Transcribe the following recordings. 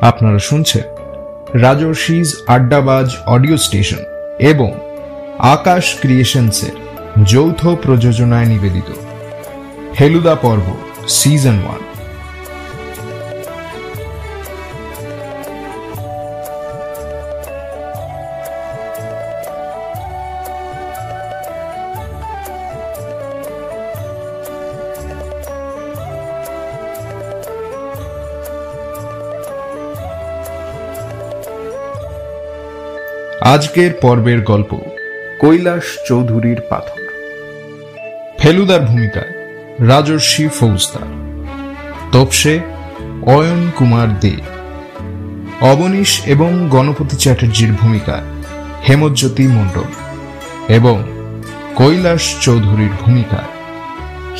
আপনারা শুনছেন রাজর্ষিজ আড্ডাবাজ audio station এবং আকাশ ক্রিয়েশনসের যৌথ প্রযোজনায় নিবেদিত। হেলুদা পর্ব সিজন ওয়ান। আজকের পর্বের গল্প। কৈলাস চৌধুরীর পাথর। ফেলুদার ভূমিকায় রাজর্ষি ফৌজদার। তপসে অয়ন কুমার দে। অবনীশ এবং গণপতি চ্যাটার্জির ভূমিকায় হেমজ্যোতি মণ্ডল। এবং কৈলাস চৌধুরীর ভূমিকায়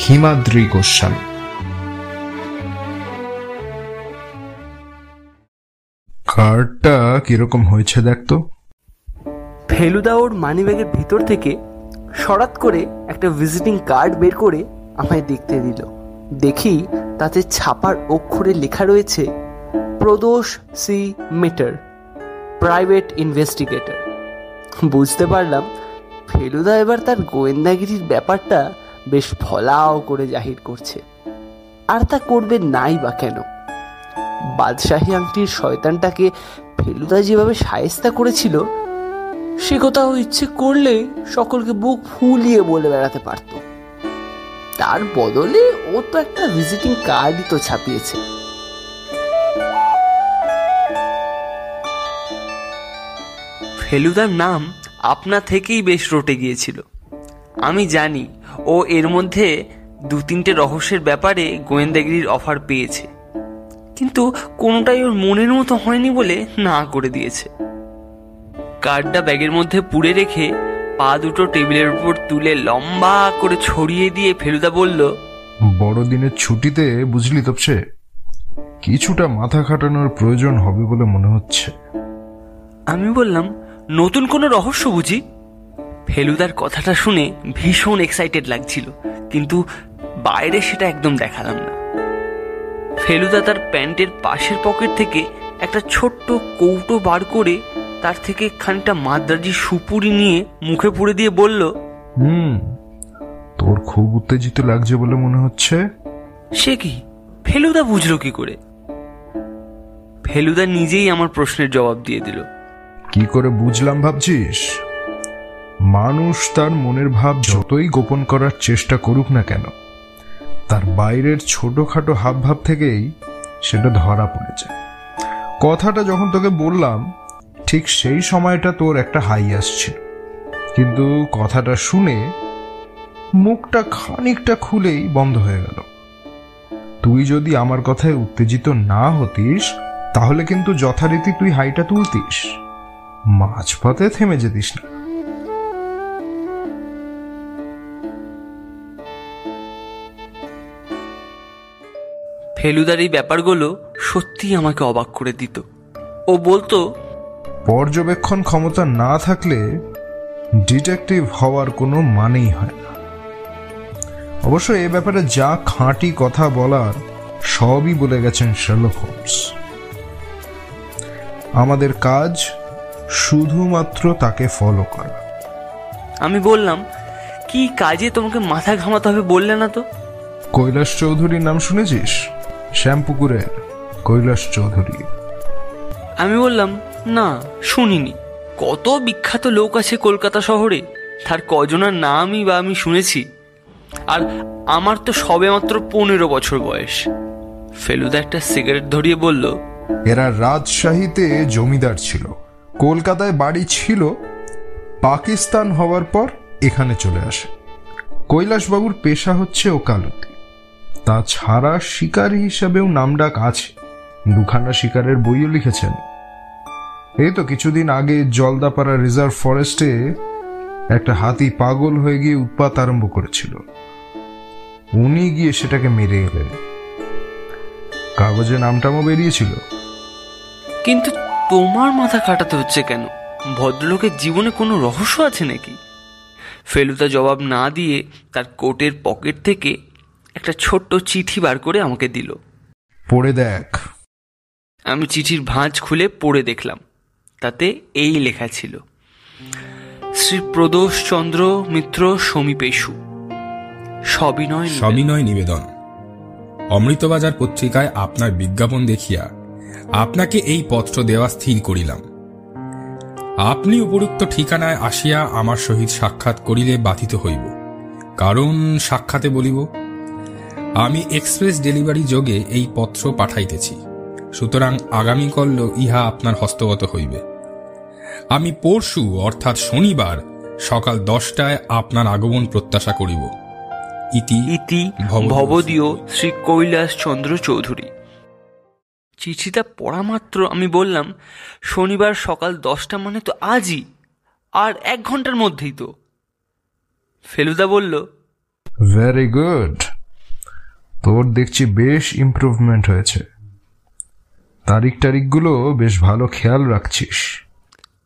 হিমাদ্রি গোস্বামী। কার্ডটা কীরকম হয়েছে দেখতো ফেলুদা ওর মানিব্যাগের ভিতর থেকে সরাত করে একটা ভিজিটিং কার্ড বের করে আমায় দেখতে দিল। দেখি তাতে ছাপার অক্ষরে লেখা রয়েছে, Pradosh C Mitter private investigator বুঝতে পারলাম, ফেলুদা এবার তার গোয়েন্দাগিরির ব্যাপারটা বেশ ফলাও করে জাহির করছে। আর তা করবে নাই বা কেন? বাদশাহী আংটির শয়তানটাকে ফেলুদা যেভাবে সায়স্তা করেছিল সে কথাও ইচ্ছে করলে সকলকে বুক ফুলিয়ে বলে বেড়াতে পারত। তার বদলে ও তো একটা ভিজিটিং কার্ডই তো ছাপিয়েছে। ফেলুদার নাম আপনা থেকেই বেশ রটে গিয়েছিল। আমি জানি ও এর মধ্যে দু তিনটে রহস্যের ব্যাপারে গোয়েন্দাগিরির অফার পেয়েছে। কিন্তু কোনোটাই ওর মনের মতো হয়নি বলে না করে দিয়েছে। কার্ডটা ব্যাগের মধ্যে পুড়ে রেখে পা দুটো টেবিলের উপর তুলে লম্বা করে ছড়িয়ে দিয়ে ফেলুদা বলল বড়দিনের ছুটিতে বুঝলি তপসে কিছুটা মাথা খাটানোর প্রয়োজন হবে বলে মনে হচ্ছে। আমি বললাম নতুন কোনো রহস্য বুঝি? ফেলুদার কথাটা শুনে ভীষণ এক্সাইটেড লাগছিল কিন্তু বাইরে সেটা একদম দেখালাম না। ফেলুদা তার প্যান্টের পাশের পকেট থেকে একটা ছোট্ট কৌটো বার করে তার থেকে খানিকটা মাদ্রাজি সুপুরি নিয়ে মুখে পুড়ে দিয়ে বলল হুম তোর খুব উত্তেজিত লাগছে বলে মনে হচ্ছে? সে কি? ফেলুদা বুঝলো কি করে? ফেলুদা নিজেই আমার প্রশ্নের জবাব দিয়ে দিল। কি করে বুঝলাম ভাবছিস? মানুষ তার মনের ভাব যতই গোপন করার চেষ্টা করুক না কেন তার বাইরের ছোটখাটো হাবভাব থেকেই সেটা ধরা পড়ে যায় কথাটা যখন তোকে বললাম ঠিক সেই সময়টা তোর একটা হাই আসছিল কিন্তু কথাটা শুনে মুখটা খানিকটা খুলেই বন্ধ হয়ে গেল। তুই যদি আমার কথায় উত্তেজিত না হতিস, তাহলে কিন্তু যথারীতি তুই হাইটা তুলতিস। মাঝপথে থেমে যেতিস না। ফেলুদার এই ব্যাপারগুলো সত্যিই আমাকে অবাক করে দিত। ও বলতো পর্যবেক্ষণ ক্ষমতা না থাকলে ডিটেকটিভ হওয়ার কোনো মানেই হয় না। অবশ্য এ ব্যাপারে যা খাঁটি কথা বলার সবই বলে গেছেন শার্লক হোমস আমাদের কাজ শুধুমাত্র তাকে ফলো করা। আমি বললাম কি কাজে তোমাকে মাথা ঘামাতে হবে বললে না তো? কৈলাস চৌধুরীর নাম শুনেছিস? শ্যামপুকুরের কৈলাস চৌধুরী। আমি বললাম না, শুনিনি। কত বিখ্যাত লোক আছে কলকাতা শহরে, তার কজনার নামই বা আমি শুনেছি। আর আমার তো সবে মাত্র পনেরো বছর বয়স। ফেলুদা একটা সিগারেট ধরিয়ে বলল, এরা রাজশাহীতে জমিদার ছিল, কলকাতায় বাড়ি ছিল, পাকিস্তান হওয়ার পর এখানে চলে আসে। কৈলাসবাবুর পেশা হচ্ছে ওকালতি। তাছাড়া শিকারী হিসাবেও নামডাক আছে। দুখানা শিকারের বইও লিখেছেন। এই তো কিছুদিন আগে জলদাপাড়া রিজার্ভ ফরেস্টে একটা হাতি পাগল হয়ে গিয়ে উৎপাত আরম্ভ করেছিল। উনি গিয়ে সেটাকে মেরে এলেন কাগজে নামটামও বেরিয়েছিল। কিন্তু তোমার মাথা কাটাতে হচ্ছে কেন? ভদ্রলোকের জীবনে কোনো রহস্য আছে নাকি? ফেলুদা জবাব না দিয়ে তার কোটের পকেট থেকে একটা ছোট্ট চিঠি বার করে আমাকে দিল। পড়ে দেখ। আমি চিঠির ভাঁজ খুলে পড়ে দেখলাম। তাতে এই লেখা ছিল। শ্রী প্রদোষ চন্দ্র মিত্র সমীপেশু। সবিনয়। সবিনয় নিবেদন। অমৃতবাজার পত্রিকায় আপনার বিজ্ঞাপন দেখিয়া আপনাকে এই পত্র দেওয়া স্থির করিলাম। আপনি উপরুক্ত ঠিকানায় আসিয়া আমার সহিত সাক্ষাৎ করিলে বাধিত হইব। কারণ সাক্ষাতে বলিব, আমি এক্সপ্রেস ডেলিভারি যোগে এই পত্র পাঠাইতেছি। সুতরাং আগামীকাল ইহা আপনার হস্তগত হইবে। আমি পরশু অর্থাৎ শনিবার সকাল দশটায় আপনার আগমন প্রত্যাশা করিব। ইতি ইতি ভবদীয়। ভবদীয় শ্রী কৈলাস চন্দ্র চৌধুরী। চিঠিটা পড়া মাত্র আমি বললাম শনিবার সকাল দশটা মানে তো আজই আর এক ঘণ্টার মধ্যেই তো। ফেলুদা বলল ভেরি গুড তোর দেখছি বেশ ইমপ্রুভমেন্ট হয়েছে। তারিখ টারিখগুলো বেশ ভালো খেয়াল রাখছিস।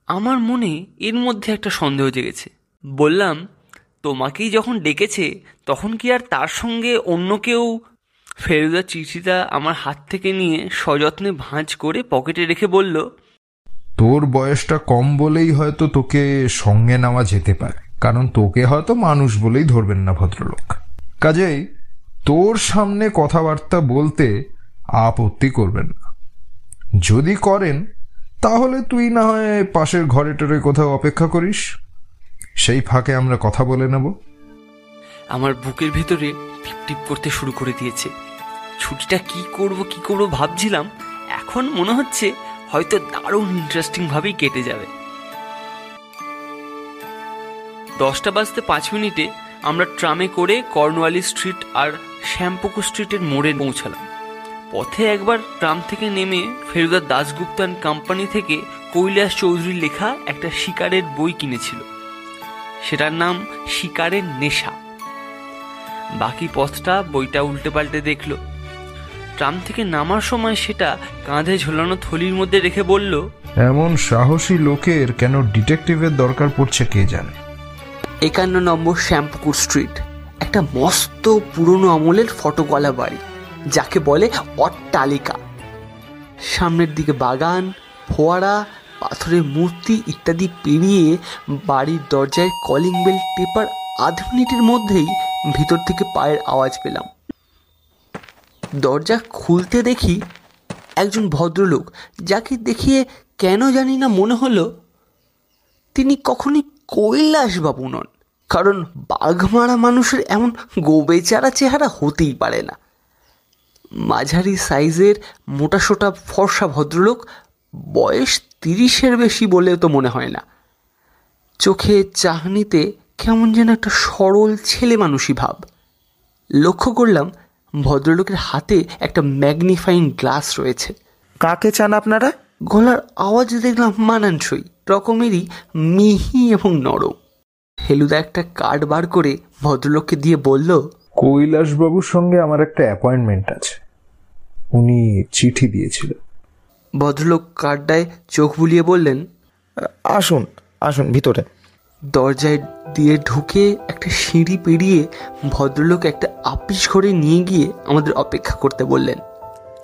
আমার মনে এর মধ্যে একটা সন্দেহ জেগেছে। বললাম তোমাকেই যখন ডেকেছে তখন কি আর তার সঙ্গে অন্য কেউ? ফেলুদা চিঠিটা আমার হাত থেকে নিয়ে সযত্নে ভাঁজ করে পকেটে রেখে বলল তোর বয়সটা কম বলেই হয়তো তোকে সঙ্গে নেওয়া যেতে পারে। কারণ তোকে হয়তো মানুষ বলেই ধরবেন না ভদ্রলোক। কাজেই তোর সামনে কথাবার্তা বলতে আপত্তি করবেন না। যদি করেন, তাহলে তুই না হয় পাশের ঘরে টরে কোথাও অপেক্ষা করিস। সেই ফাঁকে আমরা কথা বলে নেব। আমার বুকের ভেতরে টিপ টিপ করতে শুরু করে দিয়েছে। ছুটিটা কি করব কি করব ভাবছিলাম, এখন মনে হচ্ছে হয়তো দারুণ ইন্টারেস্টিং ভাবেই কেটে যাবে। দশটা বাজতে পাঁচ মিনিটে আমরা ট্রামে করে কর্নওয়ালি স্ট্রিট আর শ্যামপুকুর স্ট্রিটের মোড়ে পৌঁছালাম। পথে একবার ট্রাম থেকে নেমে ফেরুদা দাসগুপ্ত অ্যান্ড কোম্পানি থেকে কৈলাস চৌধুরীর লেখা একটা শিকারের বই কিনেছিল। সেটার নাম শিকারের নেশা। বাকি পথটা বইটা উল্টে পাল্টে দেখল। ট্রাম থেকে নামার সময় সেটা কাঁধে ঝোলানো থলির মধ্যে রেখে বলল এমন সাহসী লোকের কেন ডিটেকটিভের দরকার পড়ছে কে জানে? একান্ন নম্বর শ্যামপুকুর স্ট্রিট একটা মস্ত পুরনো আমলের ফটোকলা বাড়ি। যাকে বলে অট্টালিকা। সামনের দিকে বাগান, ফোয়ারা, পাথরের মূর্তি ইত্যাদি পেরিয়ে বাড়ির দরজায় কলিং বেল টেপার আধ মিনিটের মধ্যেই ভিতর থেকে পায়ের আওয়াজ পেলাম। দরজা খুলতে দেখি একজন ভদ্রলোক, যাকে দেখিয়ে কেন জানি না মনে হলো তিনি কখনই কৈলাসবাবু নন, কারণ বাঘমারা মানুষের এমন গোবেচারা চেহারা হতেই পারে না। মাঝারি সাইজের মোটাসোটা ফর্সা ভদ্রলোক বয়স তিরিশের বেশি বলে তো মনে হয় না। চোখে চাহনিতে কেমন যেন একটা সরল ছেলে মানুষই ভাব। লক্ষ্য করলাম ভদ্রলোকের হাতে একটা ম্যাগনিফাইং গ্লাস রয়েছে। কাকে চান আপনারা? গলার আওয়াজ দেখলাম মানানসই রকমেরই মিহি এবং নরম। হেলুদা একটা কার্ড বার করে ভদ্রলোককে দিয়ে বলল কৈলাসবাবুর সঙ্গে আমার একটা অ্যাপয়েন্টমেন্ট আছে। উনি চিঠি দিয়েছিলেন ভদ্রলোক কার্ডটায় চোখ বুলিয়ে বললেন আসুন আসুন ভিতরে। দরজায় দিয়ে ঢুকে একটা সিঁড়ি পেরিয়ে ভদ্রলোক একটা আপিস ঘরে নিয়ে গিয়ে আমাদের অপেক্ষা করতে বললেন।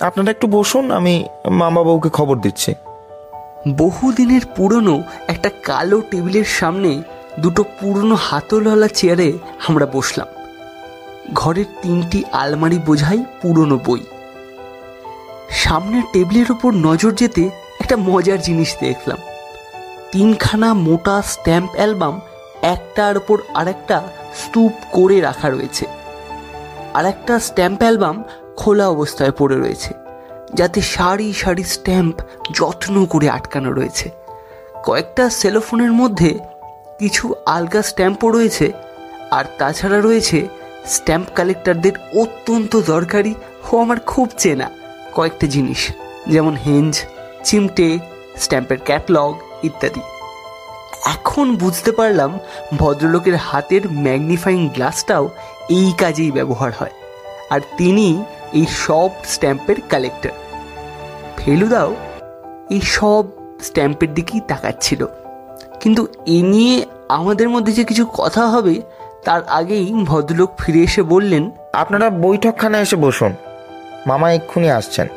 আপনারা একটু বসুন আমি মামা বাবুকে খবর দিচ্ছি। বহুদিনের পুরনো একটা কালো টেবিলের সামনে দুটো পুরনো হাতলওয়ালা চেয়ারে আমরা বসলাম। ঘরের তিনটি আলমারি বোঝাই পুরনো বই। সামনের টেবিলের ওপর নজর যেতে একটা মজার জিনিস দেখলাম। তিনখানা মোটা স্ট্যাম্প অ্যালবাম একটার ওপর আরেকটা স্তূপ করে রাখা রয়েছে। আর একটা স্ট্যাম্প অ্যালবাম খোলা অবস্থায় পড়ে রয়েছে, যাতে সারি সারি স্ট্যাম্প যত্ন করে আটকানো রয়েছে। কয়েকটা সেলোফোনের মধ্যে কিছু আলগা স্ট্যাম্পও রয়েছে, আর তাছাড়া রয়েছে স্ট্যাম্প কালেক্টরদের অত্যন্ত দরকারি ও আমার খুব চেনা কয়েকটা জিনিস, যেমন হেঞ্জ চিমটে, স্ট্যাম্পের ক্যাটলগ ইত্যাদি। এখন বুঝতে পারলাম ভদ্রলোকের হাতের ম্যাগনিফাইং গ্লাসটাও এই কাজেই ব্যবহার হয়, আর তিনি এই সব স্ট্যাম্পের কালেক্টর ফেলুদাও এই সব স্ট্যাম্পের দিকেই তাকাচ্ছিল। কিন্তু এ নিয়ে আমাদের মধ্যে যে কিছু কথা হবে তার আগেই ভদ্রলোক ফিরে এসে বললেন আপনারা বৈঠকখানে এসে বসুন। মামা এক্ষুনি আসছেন।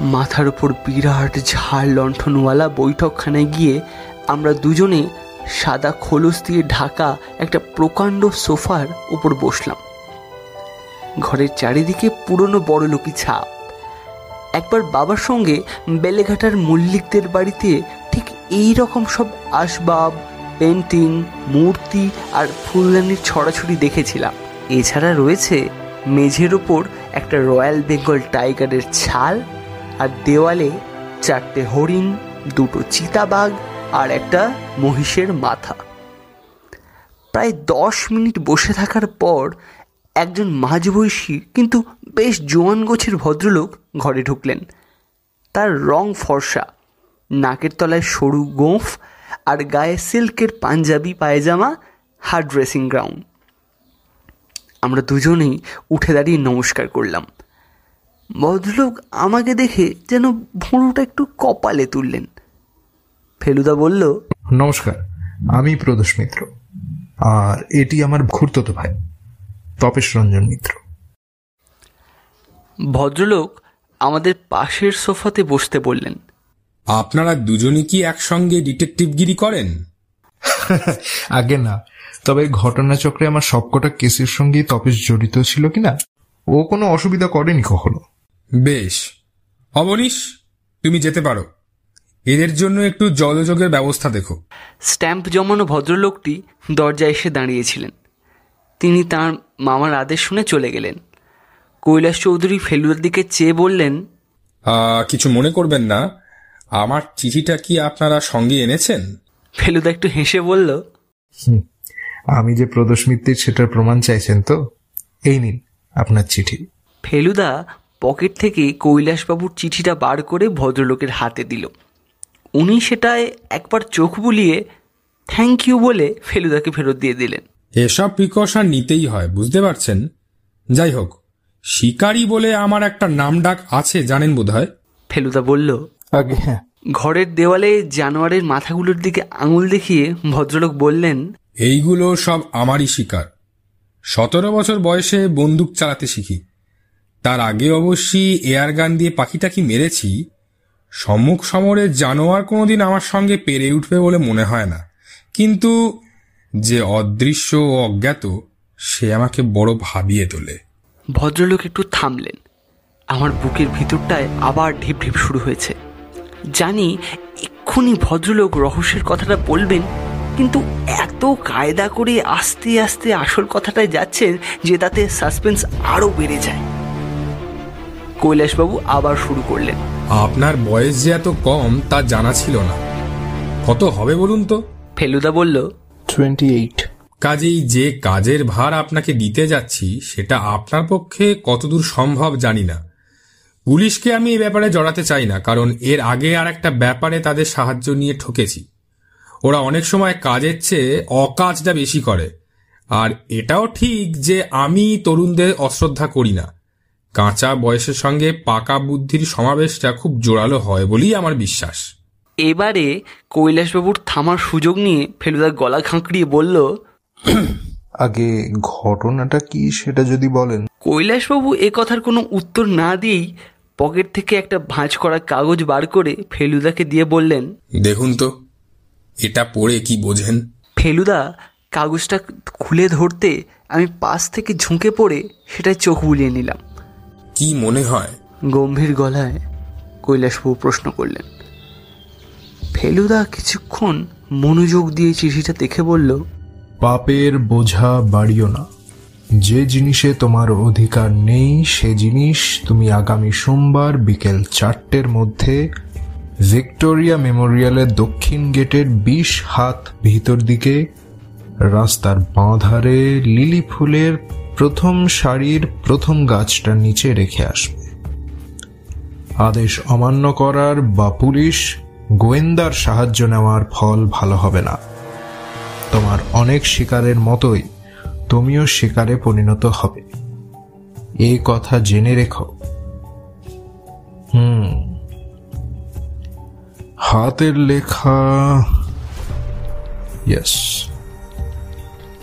মাথার উপর বিরাট ঝাড় লণ্ঠনওয়ালা বৈঠকখানায় গিয়ে আমরা দুজনে সাদা খোলস দিয়ে ঢাকা একটা প্রকাণ্ড সোফার উপর বসলাম। ঘরের চারিদিকে পুরনো বড়লোকি ছাপ। একবার বাবার সঙ্গে বেলেঘাটার মল্লিকদের বাড়িতে ঠিক এই রকম সব আসবাব পেন্টিং, মূর্তি আর ফুলদানির ছড়াছড়ি দেখেছিলাম। এছাড়া রয়েছে মেঝের ওপর একটা রয়্যাল বেঙ্গল টাইগারের ছাল আর দেওয়ালে চারটে হরিণ, দুটো চিতাবাঘ আর একটা মহিষের মাথা। প্রায় দশ মিনিট বসে থাকার পর একজন মাঝবয়সী কিন্তু বেশ জোয়ান গোছের ভদ্রলোক ঘরে ঢুকলেন। তার রং ফর্সা, নাকের তলায় সরু গোঁফ আর গায়ে সিল্কের পাঞ্জাবি পায়জামা হার ড্রেসিং গ্রাউন্ড আমরা দুজনেই উঠে দাঁড়িয়ে নমস্কার করলাম। ভদ্রলোক আমাকে দেখে যেন ভুঁড়োটা একটু কপালে তুললেন। ফেলুদা বলল নমস্কার আমি প্রদোষ মিত্র। আর এটি আমার খুড়তো ভাই তপেশ রঞ্জন মিত্র। ভদ্রলোক আমাদের পাশের সোফাতে বসতে বললেন। আপনারা দুজনে কি একসঙ্গে ডিটেকটিভগিরি করেন? আগে না। তবে ঘটনাচক্রে আমার সবকটা কেসের সঙ্গেই তপেশ জড়িত ছিল কিনা ও কোনো অসুবিধা করেনি কখনো। বেশ। অবনীশ তুমি যেতে পারো। এদের জন্য একটু জলযোগের ব্যবস্থা দেখো। স্ট্যাম্প জমানো ভদ্রলোকটি দরজায় এসে দাঁড়িয়েছিলেন। তিনি তার মামার আদেশ শুনে চলে গেলেন। কৈলাস চৌধুরী ফেলুদার দিকে চেয়ে বললেন কিছু মনে করবেন না। আমার চিঠিটা কি আপনারা সঙ্গে এনেছেন? ফেলুদা একটু হেসে বলল হুম, আমি যে প্রদোষ মিত্রের সেটার প্রমাণ চাইছেন তো এই নিন আপনার চিঠি। ফেলুদা পকেট থেকে কৈলাসবাবুর চিঠিটা বার করে ভদ্রলোকের হাতে দিল। উনি সেটায় একবার চোখ বুলিয়ে থ্যাংক ইউ বলে ফেলুদাকে ফেরত দিয়ে দিলেন। এসব প্রিকশন নিতেই হয় বুঝতে পারছেন? যাই হোক শিকারি বলে আমার একটা নাম ডাক আছে জানেন বোধহয়? ফেলুদা বলল আগে হ্যাঁ। ঘরের দেওয়ালে জানোয়ারের মাথাগুলোর দিকে আঙুল দেখিয়ে ভদ্রলোক বললেন এইগুলো সব আমারই শিকার। সতেরো বছর বয়সে বন্দুক চালাতে শিখি। তার আগে অবশ্যই এয়ার গান দিয়ে পাখিটাকি মেরেছি। সম্মুখ সমরে জানোয়ার কোনোদিন আমার সঙ্গে পেরে উঠবে বলে মনে হয় না। কিন্তু যে অদৃশ্য ও অজ্ঞাত সে আমাকে বড় ভাবিয়ে তোলে। ভদ্রলোক একটু থামলেন। আমার বুকের ভিতরটায় আবার ঢিপ ঢিপ শুরু হয়েছে। জানি এক্ষুনি ভদ্রলোক রহস্যের কথাটা বলবেন কিন্তু এত কায়দা করে আস্তে আস্তে আসল কথাটায় যাচ্ছেন যে তাতে সাসপেন্স আরও বেড়ে যায়। কৈলাসবাবু আবার শুরু করলেন। আপনার বয়স যে এত কম তা জানা ছিল না। কত হবে বলুন তো? ফেলুদা বলল টোয়েন্টি এইট। কাজেই যে কাজের ভার আপনাকে দিতে যাচ্ছি সেটা আপনার পক্ষে কতদূর সম্ভব জানি না। পুলিশকে আমি এই ব্যাপারে জড়াতে চাই না কারণ এর আগে আর একটা ব্যাপারে তাদের সাহায্য নিয়ে ঠকেছি। ওরা অনেক সময় কাজের চেয়ে অকাজটা বেশি করে। আর এটাও ঠিক যে আমি তরুণদের অশ্রদ্ধা করি না। কাঁচা বয়সের সঙ্গে পাকা বুদ্ধির সমাবেশটা খুব জোরালো হয় বলেই আমার বিশ্বাস। এবারে কৈলাসবাবুর থামার সুযোগ নিয়ে ফেলুদা গলা খাঁকড়িয়ে বলল আগে ঘটনাটা কি সেটা যদি বলেন। কৈলাসবাবু এ কথার কোনো উত্তর না দিয়েই পকেট থেকে একটা ভাঁজ করা কাগজ বার করে ফেলুদাকে দিয়ে বললেন দেখুন তো এটা পড়ে কি বোঝেন? ফেলুদা কাগজটা খুলে ধরতে আমি পাশ থেকে ঝুঁকে পড়ে সেটায় চোখ বুলিয়ে নিলাম। কি মনে হয়? গম্ভীর গলায় কৈলাসবাবু প্রশ্ন করলেন। ফেলুদা কিছুক্ষণ মনোযোগ দিয়ে চিঠিটা দেখে বলল পাপের বোঝা বাড়িও না। যে জিনিসে তোমার অধিকার নেই, সে জিনিস তুমি আগামী সোমবার বিকেল চারটের মধ্যে ভিক্টোরিয়া মেমোরিয়ালের দক্ষিণ গেটের বিশ হাত ভিতর দিকে রাস্তার বাঁধারে লিলি ফুলের প্রথম সারির প্রথম গাছটার নিচে রেখে আসবে। আদেশ অমান্য করার বা পুলিশ গোয়েন্দার সাহায্য নেওয়ার ফল ভালো হবে না। তোমার অনেক শিকারের মতোই তুমিও শিকারে পরিণত হবে। এই কথা জেনে রেখো। হুম। হাতের লেখা। ইয়েস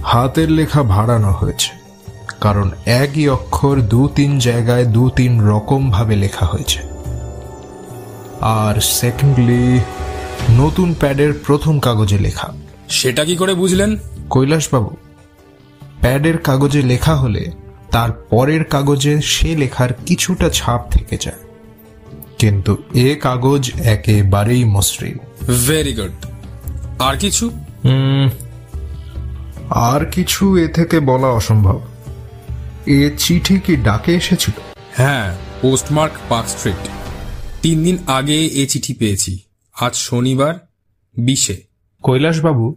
হাতের লেখা ভাড়ানো হয়েছে। কারণ একই অক্ষর দু তিন জায়গায় দু তিন রকম ভাবে লেখা হয়েছে। আর সেকেন্ডলি নতুন প্যাডের প্রথম কাগজে লেখা। সেটা কি করে বুঝলেন? কৈলাসবাবু প্যাডের কাগজে লেখা হলে তার পরের কাগজে সে লেখার কিছুটা ছাপ থেকে যায়। কিন্তু এ কাগজ একেবারেই মসৃণ। ভেরি গুড আর কিছু? আর কিছু এ থেকে বলা অসম্ভব। এ চিঠি কি ডাকে এসেছিল? হ্যাঁ পোস্টমার্ক পার্ক স্ট্রিট। তিন দিন আগে এ চিঠি পেয়েছি। আজ শনিবার বিশে। কৈলাসবাবু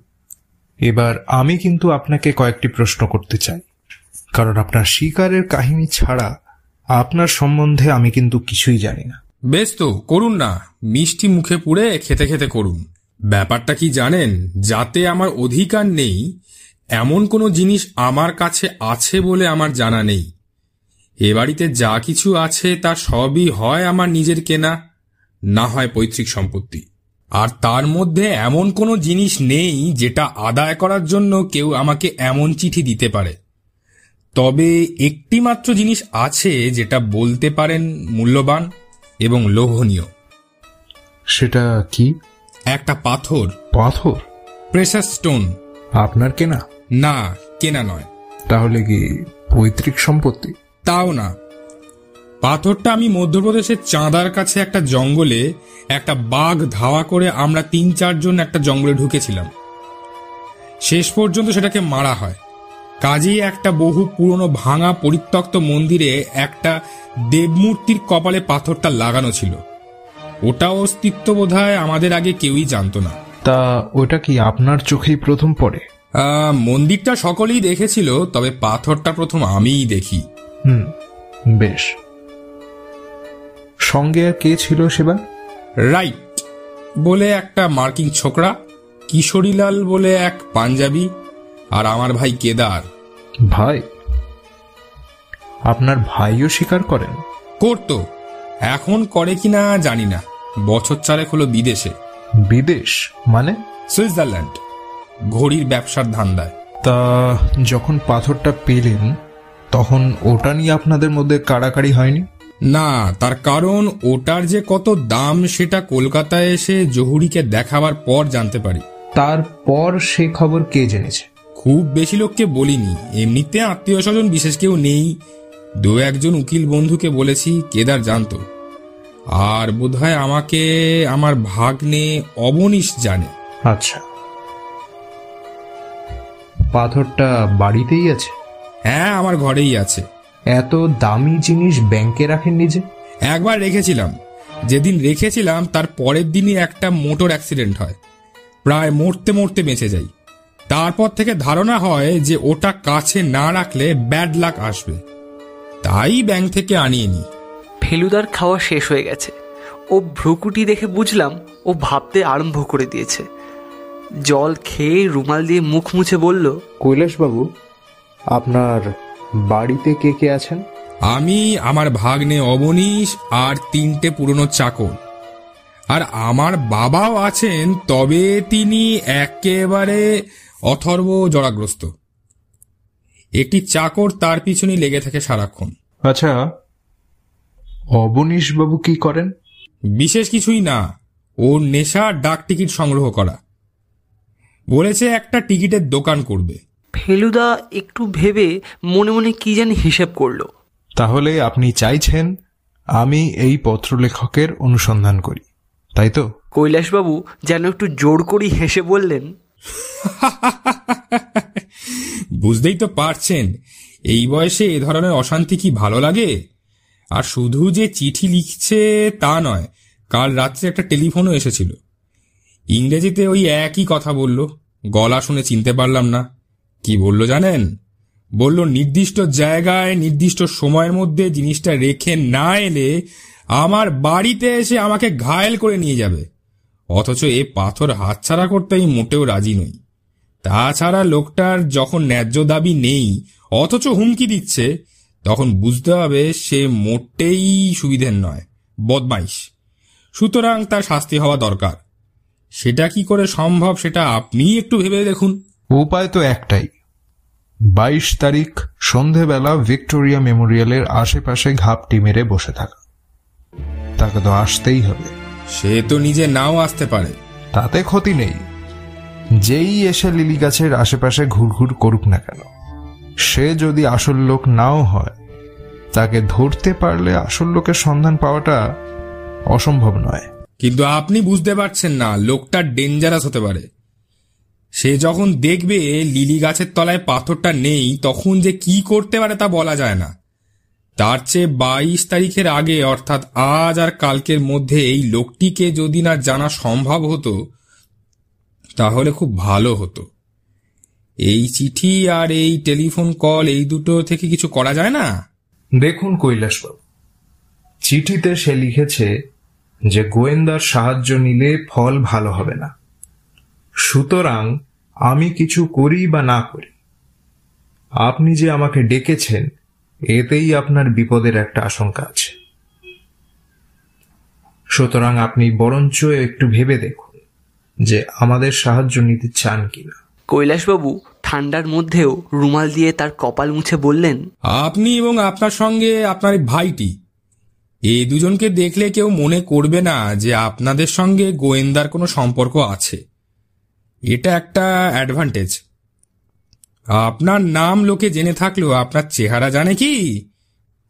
এবার আমি কিন্তু আপনাকে কয়েকটি প্রশ্ন করতে চাই। কারণ আপনার শিকারের কাহিনী ছাড়া আপনার সম্বন্ধে আমি কিন্তু কিছুই জানি না। বেশ তো, করুন না। মিষ্টি মুখে পুড়ে খেতে খেতে করুন। ব্যাপারটা কি জানেন? যাতে আমার অধিকার নেই, এমন কোনো জিনিস আমার কাছে আছে বলে আমার জানা নেই। এ বাড়িতে যা কিছু আছে তা সবই হয় আমার নিজের কেনা, না হয় পৈতৃক সম্পত্তি। আর তার মধ্যে এমন কোনো জিনিস নেই যেটা আদায় করার জন্য কেউ আমাকে এমন চিঠি দিতে পারে। তবে একটি মাত্র জিনিস আছে যেটা বলতে পারেন মূল্যবান এবং লোভনীয়। সেটা কি? একটা পাথর। পাথর? Pressure stone. আপনার কেনা? না কেনা নয়। তাহলে কি পৈতৃক সম্পত্তি? তাও না। পাথরটা আমি মধ্যপ্রদেশের চাঁদার কাছে একটা জঙ্গলে একটা বাঘ ধাওয়া করে আমরা তিন চারজন একটা জঙ্গলে ঢুকেছিলাম। শেষ পর্যন্ত সেটাকে মারা হয়। কাজেই একটা বহু পুরনো ভাঙা পরিত্যক্ত মন্দিরে একটা দেবমূর্তির কপালে পাথরটা লাগানো ছিল। ওটা অস্তিত্ব বোধহয় আমাদের আগে কেউই জানতো না। তা ওটা কি আপনার চোখেই প্রথম পড়ে? মন্দিরটা সকলেই দেখেছিল তবে পাথরটা প্রথম আমিই দেখি। হুম বেশ। সঙ্গে আর কে ছিল সেবার রাইট। বলে একটা মার্কিং ছোকরা কিশোরীলাল বলে এক পাঞ্জাবি আর আমার ভাই কেদার। ভাই আপনার ভাইও স্বীকার করেন? করতো। এখন করে কিনা জানি না। বছর চারেক হলো বিদেশে। বিদেশ? মানে? সুইজারল্যান্ড। ঘড়ির ব্যবসার ধান্দায়। তা যখন পাথরটা পেলেন তখন ওটা নিয়ে আপনাদের মধ্যে কাড়াকাড়ি হয়নি? না তার কারণ ওটার যে কত দাম সেটা কলকাতায় এসে জহুরিকে দেখাবার পর জানতে পারি। তারপর সে খবর কে জেনেছে? খুব বেশি লোককে বলিনি। এমনিতে আত্মীয় স্বজন বিশেষ কেউ নেই। দু একজন উকিল বন্ধুকে বলেছি কেদার জানতো। আর বোধহয় আমাকে আমার ভাগ্নে অবনীশ জানে। আচ্ছা। পাথরটা বাড়িতেই আছে? হ্যাঁ আমার ঘরেই আছে। এত দামি জিনিস ব্যাংকে রাখেন নিজে? একবার রেখেছিলাম। যেদিন রেখেছিলাম তার পরের দিনই একটা মোটর অ্যাক্সিডেন্ট হয়। প্রায় মরতে মরতে বেঁচে যাই। তারপর থেকে ধারণা হয় যে ওটা কাছে না রাখলে ব্যাড লাক আসবে। তাই ব্যাংক থেকে আনিয়ে নি ফেলুদার খাওয়া শেষ হয়ে গেছে। ও ভ্রুকুটি দেখে বুঝলাম ও ভাবতে আরম্ভ করে দিয়েছে। জল খেয়ে রুমাল দিয়ে মুখ মুছে বলল কৈলাসবাবু আপনার বাড়িতে কে কে আছেন? আমি আমার ভাগ্নে অবনীশ আর তিনটে পুরনো চাকর। আর আমার বাবাও আছেন তবে তিনি একেবারে অথর্ব জড়াগ্রস্ত একটি চাকর তার পিছনে লেগে থাকে সারাক্ষণ। আচ্ছা অবনীশ বাবু কি করেন? বিশেষ কিছুই না ওর নেশা ডাক টিকিট সংগ্রহ করা। বলেছে একটা টিকিটের দোকান করবে। ফেলুদা একটু ভেবে মনে মনে কি জানি হিসেব করল। তাহলে আপনি চাইছেন আমি এই পত্রলেখকের অনুসন্ধান করি তাই তো? কৈলাসবাবু যেন একটু জোর করেই হেসে বললেন বুঝতেই তো পারছেন এই বয়সে এ ধরনের অশান্তি কি ভালো লাগে? আর শুধু যে চিঠি লিখছে তা নয় কাল রাত্রে একটা টেলিফোনও এসেছিল। ইংরেজিতে ওই একই কথা বলল গলা শুনে চিনতে পারলাম না। কি বলল জানেন? বলল, নির্দিষ্ট জায়গায়, নির্দিষ্ট সময়ের মধ্যে জিনিসটা রেখে না এলে আমার বাড়িতে এসে আমাকে ঘায়েল করে নিয়ে যাবে। অথচ এ পাথর হাতছাড়া করতে আমি মোটেও রাজি নই। তাছাড়া লোকটার যখন ন্যায্য দাবি নেই, অথচ হুমকি দিচ্ছে, তখন বুঝতে হবে সে মোটেই সুবিধের নয়, বদমাইশ। সুতরাং তার শাস্তি হওয়া দরকার। সেটা কি করে সম্ভব সেটা আপনিই একটু ভেবে দেখুন। উপায় তো একটাই। বাইশ তারিখ সন্ধেবেলা ভিক্টোরিয়া মেমোরিয়ালের আশেপাশে ঘাপটি মেরে বসে থাকা। তাকে তো আসতেই হবে। সে তো নিজে নাও আসতে পারে। তাতে ক্ষতি নেই। যেই এসে লিলি গাছের আশেপাশে ঘুরঘুর করুক না কেন। সে যদি আসল লোক নাও হয় তাকে ধরতে পারলে আসল লোকের সন্ধান পাওয়াটা অসম্ভব নয়। কিন্তু আপনি বুঝতে পারছেন না লোকটা ডেঞ্জারাস হতে পারে। সে যখন দেখবে লিলি গাছের তলায় পাথরটা নেই, তখন যে কি করতে পারে তা বলা যায় না। তার চেয়ে বাইশ তারিখের আগে, অর্থাৎ আজ আর কালকের মধ্যে এই লোকটিকে যদি না জানা সম্ভব হতো, তাহলে খুব ভালো হতো। এই চিঠি আর এই টেলিফোন কল, এই দুটো থেকে কিছু করা যায় না? দেখুন কৈলাসবাবু, চিঠিতে সে লিখেছে যে গোয়েন্দার সাহায্য নিলে ফল ভালো হবে না। সুতরাং আমি কিছু করি বা না করি। আপনি যে আমাকে ডেকেছেন এতেই আপনার বিপদের একটা আশঙ্কা আছে। সুতরাং আপনি বরঞ্চ একটু ভেবে দেখুন যে আমাদের সাহায্য নিতে চান কিনা। কৈলাসবাবু ঠান্ডার মধ্যেও রুমাল দিয়ে তার কপাল মুছে বললেন আপনি এবং আপনার সঙ্গে আপনার ভাইটি এই দুজনকে দেখলে কেউ মনে করবে না যে আপনাদের সঙ্গে গোয়েন্দার কোনো সম্পর্ক আছে। এটা একটা অ্যাডভান্টেজ আপনার নাম লোকে জেনে থাকলেও আপনার চেহারা জানে কি?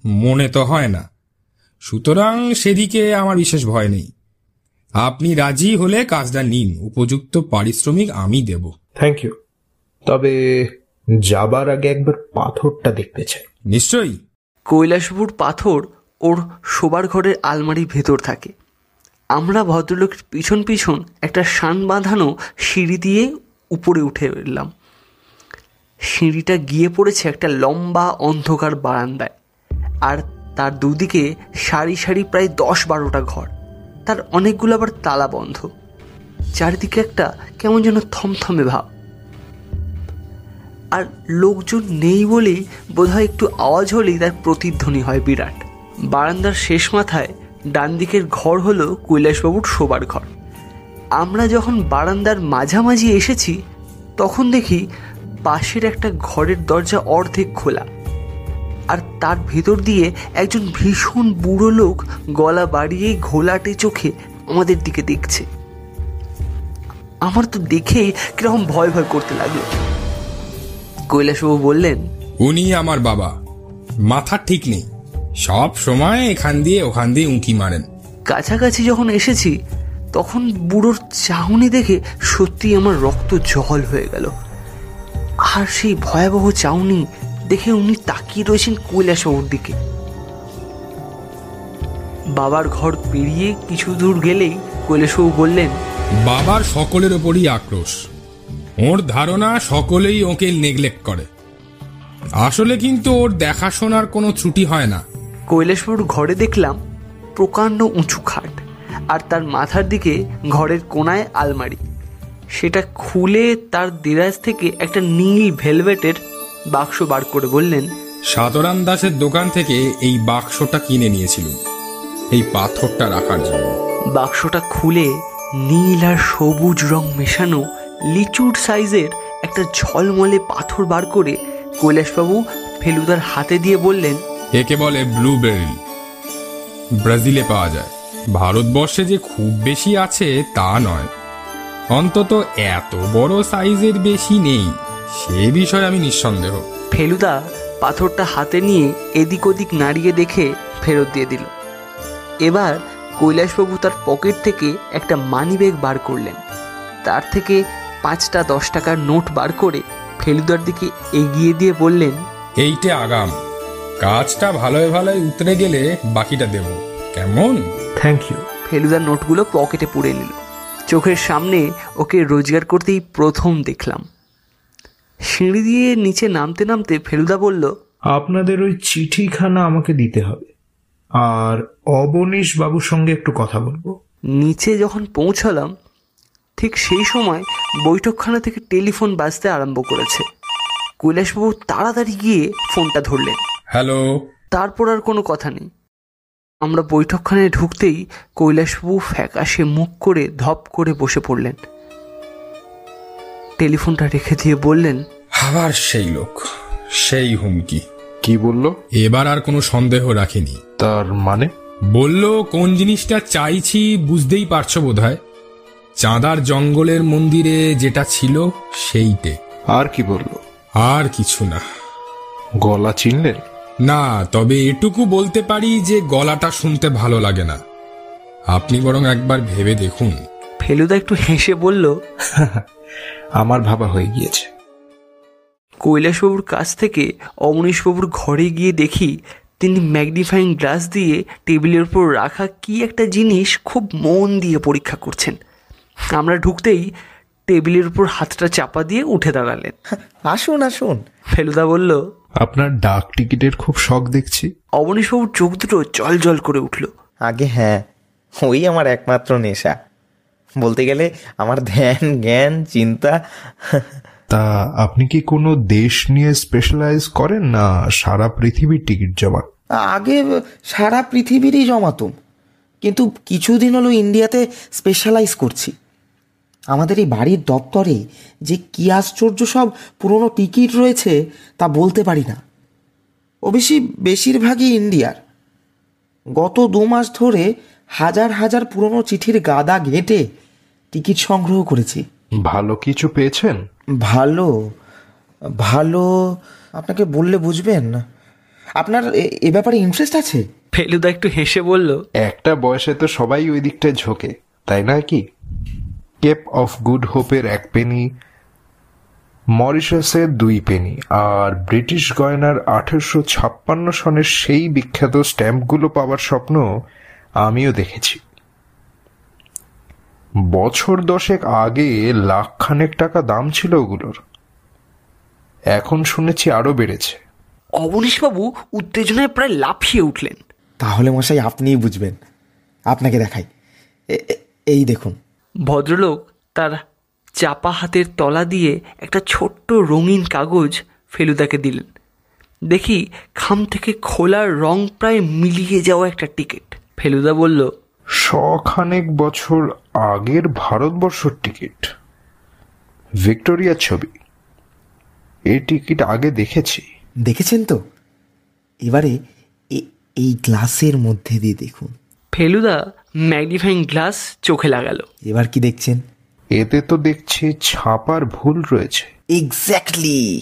মনে তো হয় না। সুতরাং সেদিকে আমার বিশেষ ভয় নেই। আপনি রাজি হলে কাজটা নিন। উপযুক্ত পারিশ্রমিক আমি দেব। থ্যাংক ইউ তবে যাবার আগে একবার পাথরটা দেখতে চাই। নিশ্চয়ই। কৈলাসবাবুর পাথর ওর শোবার ঘরের আলমারির ভেতর থাকে। আমরা ভদ্রলোকের পিছন পিছন একটা শান বাঁধানো সিঁড়ি দিয়ে উপরে উঠে এলাম। সিঁড়িটা গিয়ে পড়েছে একটা লম্বা অন্ধকার বারান্দায়। আর তার দুদিকে সারি সারি প্রায় দশ বারোটা ঘর। তার অনেকগুলো আবার তালা বন্ধ। চারিদিকে একটা কেমন যেন থমথমে ভাব। আর লোকজন নেই বলেই বোধহয় একটু আওয়াজ হলেই তার প্রতিধ্বনি হয় বিরাট। বারান্দার শেষ মাথায় ডান দিকের ঘর হলো কৈলাসবাবুর শোবার ঘর। আমরা যখন বারান্দার মাঝামাঝি এসেছি, তখন দেখি পাশের একটা ঘরের দরজা অর্ধেক খোলা। আর তার ভেতর দিয়ে একজন ভীষণ বুড়ো লোক গলা বাড়িয়ে ঘোলাটে চোখে আমাদের দিকে দেখছে। আমার তো দেখেই কীরকম ভয় ভয় করতে লাগল। কৈলাসবাবু বললেন, উনি আমার বাবা। মাথা ঠিক নেই। সব সময় এখান দিয়ে ওখান দিয়ে উঁকি মারেন। কাছাকাছি যখন এসেছি তখন বুড়োর চাহনি দেখে সত্যি আমার রক্ত জল হয়ে গেল। আর সেই ভয়াবহ চাউনি দেখে উনি তাকিয়ে রয়েছেন কৈলাসবাবুর দিকে। বাবার ঘর পেরিয়ে কিছু দূর গেলেই কৈলাসবাবু বললেন বাবার সকলের ওপরই আক্রোশ। ওর ধারণা সকলেই ওকে নেগলেক্ট করে। আসলে কিন্তু ওর দেখাশোনার কোনো ত্রুটি হয় না। কৈলাসবাবুর ঘরে দেখলাম প্রকাণ্ড উঁচু খাট আর তার মাথার দিকে ঘরের কোনায় আলমারি। সেটা খুলে তার দেরাজ থেকে একটা নীল ভেলভেটের বাক্স বার করে বললেন সাতরাম দাসের দোকান থেকে এই বাক্সটা কিনে নিয়েছিলুম এই পাথরটা রাখার জন্য। বাক্সটা খুলে নীল আর সবুজ রং মেশানো লিচুর সাইজের একটা ঝলমলে পাথর বার করে কৈলাসবাবু ফেলুদার হাতে দিয়ে বললেন একে বলে ব্লুবেরি। ব্রাজিলে পাওয়া যায়। ভারতবর্ষে যে খুব বেশি আছে তা নয়। অন্তত এত বড় সাইজের বেশি নেই। সে বিষয়ে আমি নিঃসন্দেহ। ফেলুদা পাথরটা হাতে নিয়ে এদিক ওদিক নাড়িয়ে দেখে ফেরত দিয়ে দিল। এবার কৈলাসবাবু তার পকেট থেকে একটা মানিব্যাগ বার করলেন। তার থেকে পাঁচটা দশ টাকার নোট বার করে ফেলুদার দিকে এগিয়ে দিয়ে বললেন এইটা আগাম। কাজটা ভালোয় ভালোয় উতরে গেলে বাকিটা দেব। কেমন? থ্যাংক ইউ ফেলুদার নোটগুলো পকেটে পুড়ে নিল। চোখের সামনে ওকে রোজগার করতেই প্রথম দেখলাম। সিঁড়ি দিয়ে নিচে নামতে নামতে ফেলুদা বলল আপনাদের ওই চিঠিখানা আমাকে দিতে হবে। আর অবনীশ বাবুর সঙ্গে একটু কথা বলব। নিচে যখন পৌঁছালাম ঠিক সেই সময় বৈঠকখানা থেকে টেলিফোন বাজতে আরম্ভ করেছে। কৈলাসবাবু তাড়াতাড়ি গিয়ে ফোনটা ধরলেন। হ্যালো। তারপর আর কোনো কথা নেই। আমরা বৈঠকখানায় ঢুকতেই কৈলাসবাবু ফ্যাকাশে মুখ করে ধপ করে বসে পড়লেন। টেলিফোনটা রেখে দিয়ে বললেন আবার সেই লোক সেই হুমকি। কি বলল? এবার আর কোনো সন্দেহ রাখিনি। তার মানে? বলল কোন জিনিসটা চাইছি বুঝতেই পারছ বোধহয়? চাঁদার জঙ্গলের মন্দিরে যেটা ছিল সেইটে। আর কি বলল? আর কিছু না। গলা চিনলেন? না তবে এটুকু বলতে পারি যে গলাটা শুনতে ভালো লাগে না। আপনি বরং একবার ভেবে দেখুন। ফেলুদা একটু হেসে বলল আমার ভাবা হয়ে গিয়েছে। কৈলাসবাবুর কাছ থেকে অমনীশবাবুর ঘরে গিয়ে দেখি তিনি ম্যাগনিফাইং গ্লাস দিয়ে টেবিলের উপর রাখা কি একটা জিনিস খুব মন দিয়ে পরীক্ষা করছেন। আমরা ঢুকতেই টেবিলের উপর হাতটা চাপা দিয়ে উঠে দাঁড়ালেন। আসুন আসুন। ফেলুদা বলল আপনার ডাক টিকিটের খুব শখ দেখছি। অবনীশবাবুর চোখ দুটো জল জল করে উঠল। আগে হ্যাঁ ওই আমার একমাত্র নেশা। বলতে গেলে আমার ধ্যান জ্ঞান চিন্তা। তা আপনি কি কোনো দেশ নিয়ে স্পেশালাইজ করেন না সারা পৃথিবীর টিকিট জমা? আগে সারা পৃথিবীরই জমাতুম। কিন্তু কিছুদিন হলো ইন্ডিয়াতে স্পেশালাইজ করছি। আমাদের এই বাড়ির দপ্তরে যে কি আশ্চর্য সব পুরনো টিকিট রয়েছে তা বলতে পারি না। ও বেশি বেশিরভাগই ইন্ডিয়ার। গত দু মাস ধরে হাজার হাজার পুরনো চিঠির গাদা ঘেঁটে টিকিট সংগ্রহ করেছি। ভালো কিছু পেয়েছেন? ভালো ভালো আপনাকে বললে বুঝবেন। আপনার এ- এ ব্যাপারে ইন্টারেস্ট আছে? ফেলুদা একটু হেসে বলল একটা বয়সে তো সবাই ওই দিকটায় ঝোঁকে তাই না কি? কেপ অফ গুড হোপের এক পেনি মরিশাসের দুই পেনি আর ব্রিটিশ গয়নার আঠেরোশো ছাপ্পান্ন সনের সেই বিখ্যাত স্ট্যাম্পগুলো পাওয়ার স্বপ্ন আমিও দেখেছি। বছর দশেক আগে লাখ খানেক টাকা দাম ছিল ওগুলোর। এখন শুনেছি আরও বেড়েছে। অবনীশবাবু উত্তেজনায় প্রায় লাফিয়ে উঠলেন। তাহলে মশাই আপনিই বুঝবেন। আপনাকে দেখাই। এই দেখুন। ভদ্রলোক তার চাপা হাতের তলা দিয়ে একটা ছোট্ট রঙিন কাগজ ফেলুদাকে দিলেন। দেখি খাম থেকে খোলার রং প্রায় মিলিয়ে যাওয়া একটা টিকিট। ফেলুদা বলল শখানেক বছর আগের ভারতবর্ষর টিকিট। ভিক্টোরিয়ার ছবি। এই টিকিট আগে দেখেছি। দেখেছেন তো? এবারে এ- এই গ্লাসের মধ্যে দিয়ে দেখুন। ফেলুদা ম্যাগনিফাইং গ্লাস চোখে লাগালো। এবার কি দেখছেন? এতে তো দেখছি ছাপার ভুল রয়েছে। এক্স্যাক্টলি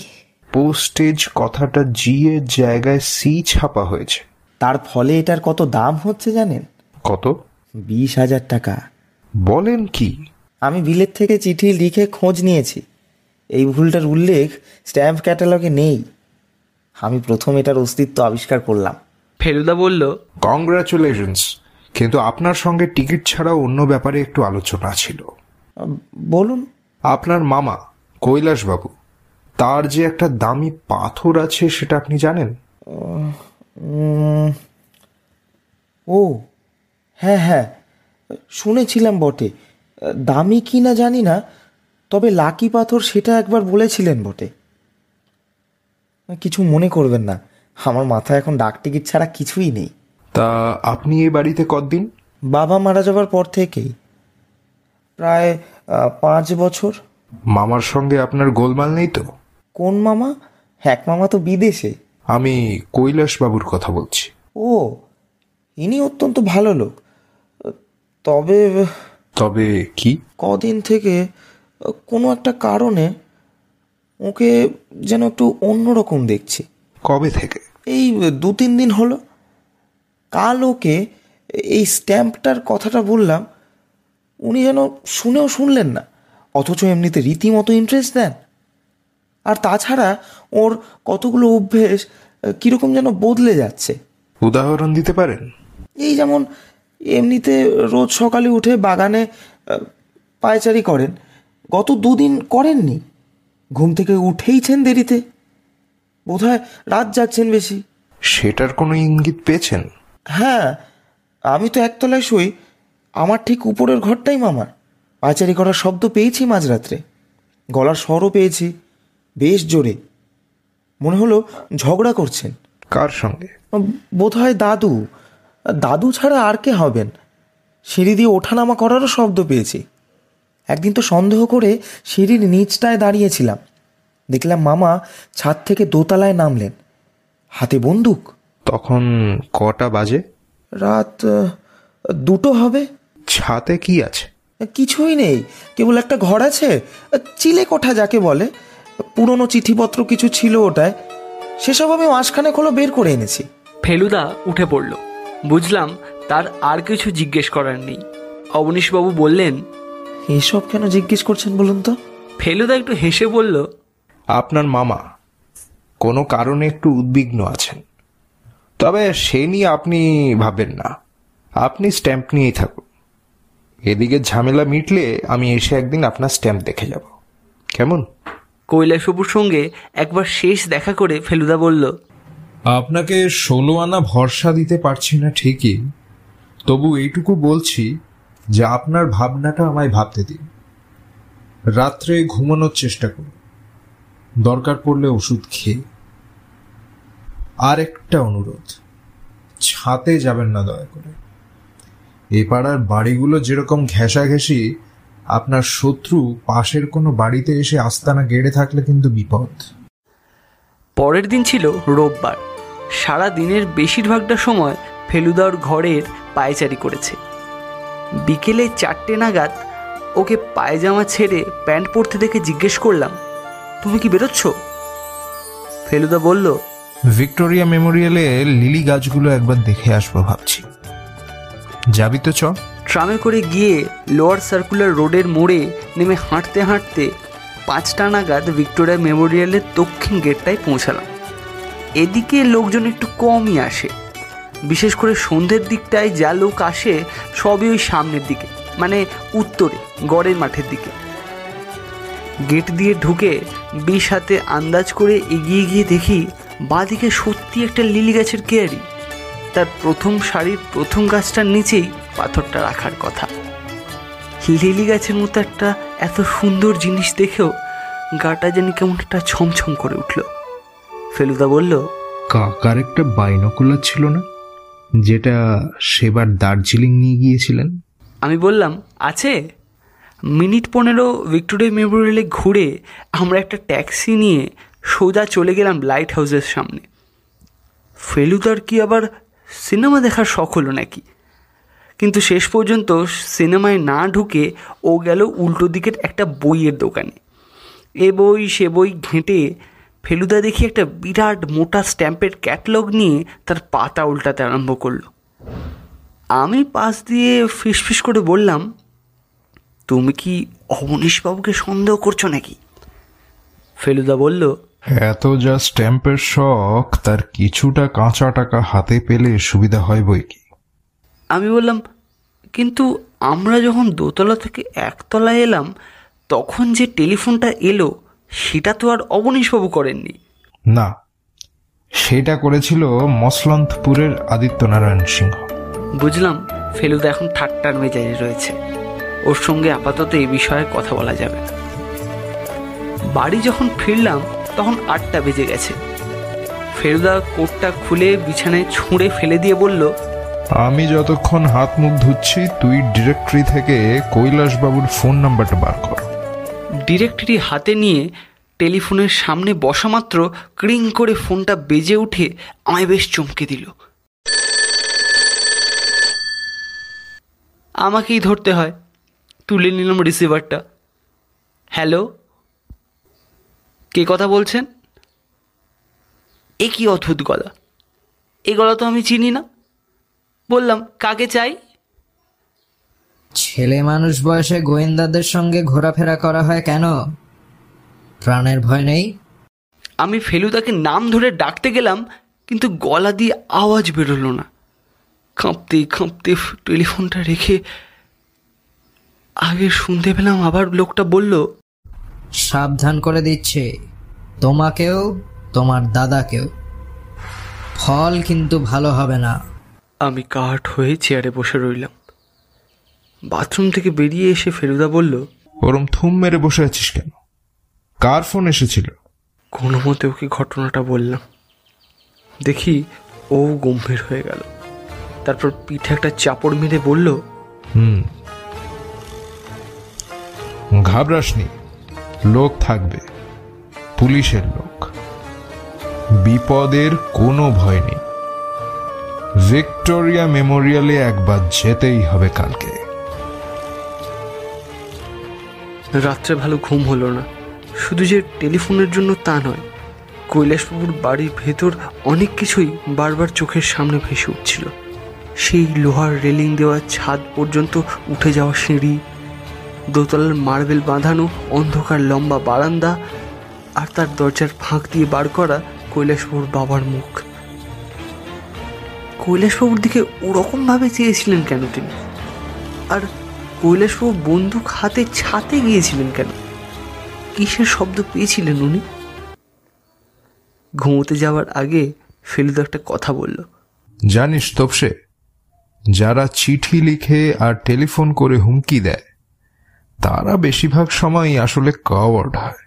পোস্টেজ কথাটা জি এর জায়গায় সি ছাপা হয়েছে। তার ফলে এটার কত দাম হচ্ছে জানেন? কত? বিশ হাজার টাকা। বলেন কি? আমি বিলেত থেকে চিঠি লিখে খোঁজ নিয়েছি। এই ভুলটার উল্লেখ স্ট্যাম্প ক্যাটালগে নেই। আমি প্রথম এটার অস্তিত্ব আবিষ্কার করলাম। ফেলুদা বলল কংগ্রাচুলেশনস কিন্তু আপনার সঙ্গে টিকিট ছাড়াও অন্য ব্যাপারে একটু আলোচনা ছিল। বলুন। আপনার মামা কৈলাসবাবু তার যে একটা দামি পাথর আছে সেটা আপনি জানেন? ও হ্যাঁ হ্যাঁ শুনেছিলাম বটে। দামি কি না জানি না তবে লাকি পাথর সেটা একবার বলেছিলেন বটে। কিছু মনে করবেন না আমার মাথায় এখন ডাক টিকিট ছাড়া কিছুই নেই। তা আপনি এই বাড়িতে কতদিন? বাবা মারা যাবার পর থেকেই। প্রায় পাঁচ বছর। মামার সঙ্গে আপনার গোলমাল নেই তো? কোন মামা? এক মামা তো বিদেশে। আমি কৈলাসবাবুর কথা বলছি। ও ইনি অত্যন্ত ভালো লোক। তবে তবে কি? কদিন থেকে কোনো একটা কারণে ওকে যেন একটু অন্যরকম দেখছি। কবে থেকে? এই দু তিন দিন হলো। কাল ওকে এই স্ট্যাম্পটার কথাটা বললাম উনি যেন শুনেও শুনলেন না অথচ এমনিতে রীতিমতো ইন্টারেস্ট দেন। আর তাছাড়া ওর কতগুলো অভ্যেস কীরকম যেন বদলে যাচ্ছে। উদাহরণ দিতে পারেন? এই যেমন এমনিতে রোজ সকালে উঠে বাগানে পায়চারি করেন গত দুদিন করেননি। ঘুম থেকে উঠেইছেন দেরিতে বোধহয় রাত যাচ্ছেন বেশি। সেটার কোনো ইঙ্গিত পেয়েছেন? হ্যাঁ আমি তো একতলায় শুই। আমার ঠিক উপরের ঘরটাই মামার। পায়চারি করার শব্দ পেয়েছি মাঝরাত্রে। গলার স্বরও পেয়েছি। বেশ জোরে। মনে হলো ঝগড়া করছেন। কার সঙ্গে? বোধহয় দাদু। দাদু ছাড়া আর কে হবেন? সিঁড়ি দিয়ে ওঠানামা করারও শব্দ পেয়েছি। একদিন তো সন্দেহ করে সিঁড়ির নিচটায় দাঁড়িয়েছিলাম। দেখলাম মামা ছাদ থেকে দোতলায় নামলেন। হাতে বন্দুক? তখন কটা বাজে? রাত দুটো হবে। ছাতে কি আছে? কিছুই নেই কেবল একটা ঘর আছে। চিলে কোঠা যাকে বলে। পুরনো চিঠিপত্র কিছু ছিল ওটায়। সেসব আমি মাসখানেক হলো বের করে এনেছি। ফেলুদা উঠে পড়ল। বুঝলাম তার আর কিছু জিজ্ঞেস করার নেই। অবনীশবাবু বললেন এসব কেন জিজ্ঞেস করছেন বলুন তো? ফেলুদা একটু হেসে বলল আপনার মামা কোনো কারণে একটু উদ্বিগ্ন আছেন। তবে সে নিয়ে আপনি ভাবেন না। আপনি স্ট্যাম্প নিয়েই থাকুন। এদিকে ঝামেলা মিটলে আমি এসে একদিন আপনার স্ট্যাম্প দেখে যাব। কেমন? কৈলাসবাবুর সঙ্গে একবার শেষ দেখা করে ফেলুদা বলল আপনাকে ষোলো আনা ভরসা দিতে পারছি না ঠিকই। তবু এইটুকু বলছি যে আপনার ভাবনাটা আমায় ভাবতে দিন। রাত্রে ঘুমানোর চেষ্টা করুন। দরকার পড়লে ওষুধ খেয়ে আর একটা অনুরোধ। ছাতে যাবেন না দয়া করে। এ পাড়ার বাড়িগুলো যেরকম ঘেঁষাঘেঁষি, আপনার শত্রু পাশের কোনো বাড়িতে এসে আস্তানা গেড়ে থাকলে কিন্তু বিপদ। পরের দিন ছিল রোববার। সারা দিনের বেশিরভাগটা সময় ফেলুদা ওর ঘরের পায়চারি করেছে। বিকেলে চারটে নাগাদ ওকে পায়জামা ছেড়ে প্যান্ট পরতে দেখে জিজ্ঞেস করলাম, তুমি কি বেরোচ্ছ? ফেলুদা বলল ভিক্টোরিয়া মেমোরিয়ালে লিলি গাছগুলো একবার দেখে আসব ভাবছি। যাবি তো চ। ট্রামে করে গিয়ে লোয়ার সার্কুলার রোডের মোড়ে নেমে হাঁটতে হাঁটতে পাঁচটা নাগাদ ভিক্টোরিয়া মেমোরিয়ালের দক্ষিণ গেটটায় পৌঁছালাম। এদিকে লোকজন একটু কমই আসে। বিশেষ করে সন্ধ্যের দিকটায় যা লোক আসে সবই ওই সামনের দিকে মানে উত্তরে, গড়ের মাঠের দিকে। গেট দিয়ে ঢুকে বিষ হাতে আন্দাজ করে এগিয়ে গিয়ে দেখি বাঁদিকে সত্যি একটা লিলি গাছের কেয়ারি। তার প্রথম শাড়ির প্রথম গাছটার নিচেই পাথরটা রাখার কথা। লিলি গাছের মতো একটা এত সুন্দর জিনিস দেখেও গাটা যেন কেমন একটা ছমছম করে উঠল। ফেলুদা বলল কাকার একটা বাইনোকুলার ছিল না যেটা সেবার দার্জিলিং নিয়ে গিয়েছিলেন? আমি বললাম আছে। মিনিট পনেরো ভিক্টোরিয়া মেমোরিয়ালে ঘুরে আমরা একটা ট্যাক্সি নিয়ে সোজা চলে গেলাম লাইট হাউসের সামনে। ফেলুদার কি আবার সিনেমা দেখার শখ হলো নাকি? কিন্তু শেষ পর্যন্ত সিনেমায় না ঢুকে ও গেল উল্টো দিকের একটা বইয়ের দোকানে। এ বই, সে বই ঘেঁটে ফেলুদা দেখি একটা বিরাট মোটা স্ট্যাম্পের ক্যাটলগ নিয়ে তার পাতা উল্টাতে আরম্ভ করল। আমি পাশ দিয়ে ফিসফিস করে বললাম, তুমি কি অবনীশবাবুকে সন্দেহ করছ নাকি? ফেলুদা বলল এত যা স্ট্যাম্পের শখ তার কিছুটা কাঁচা টাকা হাতে পেলে সুবিধা হয় বই কি? আমি বললাম কিন্তু আমরা যখন দোতলা থেকে একতলায় এলাম তখন যে টেলিফোনটা এলো সেটা তো আর অবনীশবাবু করেননি। না সেটা করেছিল মসলন্তপুরের আদিত্যনারায়ণ সিংহ। বুঝলাম ফেলুদা এখন ঠাট্টার মেজাজে রয়েছে। ওর সঙ্গে আপাতত এই বিষয়ে কথা বলা যাবে বাড়ি যখন ফিরলাম তখন আটটা বেজে গেছে। ফেলুদা কোটটা খুলে বিছানায় ছুঁড়ে ফেলে দিয়ে বলল আমি যতক্ষণ হাত মুখ ধুচ্ছি তুই ডিরেক্টরি থেকে কৈলাসবাবুর ফোন নাম্বারটা বার কর। ডিরেক্টরি হাতে নিয়ে টেলিফোনের সামনে বসা মাত্র ক্রিং করে ফোনটা বেজে উঠে আমায় বেশ চমকে দিল। আমাকেই ধরতে হয়। তুলে নিলাম রিসিভারটা হ্যালো? কে কথা বলছেন? এ কি অদ্ভুত গলা। এ গলা তো আমি চিনি না। বললাম কাকে চাই? ছেলে মানুষ বয়সে গোয়েন্দাদের সঙ্গে ঘোরাফেরা করা হয় কেন? প্রাণের ভয় নেই? আমি ফেলুদাকে নাম ধরে ডাকতে গেলাম কিন্তু গলা দিয়ে আওয়াজ বেরোলো না। কাঁপতে কাঁপতে টেলিফোনটা রেখে আগে শুনতে পেলাম আবার লোকটা বলল সাবধান করে দিচ্ছে। তোমাকেও তোমার দাদাকেও। ফল কিন্তু ভালো হবে না। আমি কাঠ হয়ে চেয়ারে বসে রইলাম। বাথরুম থেকে বেরিয়ে এসে ফেরুদা বলল ওরম থুম মেরে বসে আছিস কেন? কার ফোন এসেছিল? কোনো মতে ওকে ঘটনাটা বললাম। দেখি ও গম্ভীর হয়ে গেল। তারপর পিঠে একটা চাপড় মেরে বলল হুম। ঘাবড়াসনি। লোক থাকবে। পুলিশের লোক। বিপদের কোনো ভয় নেই। ভিক্টোরিয়া মেমোরিয়ালে একবার যেতেই হবে কালকে। রাত্রে ভালো ঘুম হলো না। শুধু যে টেলিফোনের জন্য তা নয়, কৈলাসবাবুর বাড়ির ভেতর অনেক কিছুই বারবার চোখের সামনে ভেসে উঠছিল। সেই লোহার রেলিং দেওয়া ছাদ পর্যন্ত উঠে যাওয়া সিঁড়ি, দোতলার মার্বেল বাঁধানো অন্ধকার লম্বা বারান্দা আর তার দরজার ফাঁক দিয়ে বার করা কৈলাসবাবুর বাবার মুখ। কৈলাসবাবুর দিকে ওরকমভাবে চেয়েছিলেন কেন তিনি? আর কৈলাসবাবু বন্দুক হাতে ছাতে গিয়েছিলেন কেন? কিসের শব্দ পেয়েছিলেন উনি? ঘুমোতে যাওয়ার আগে ফেলুদা একটা কথা বলল। জানিস তপসে, যারা চিঠি লিখে আর টেলিফোন করে হুমকি দেয়, তারা বেশিরভাগ সময়ই আসলে কাওয়ার্ড হয়।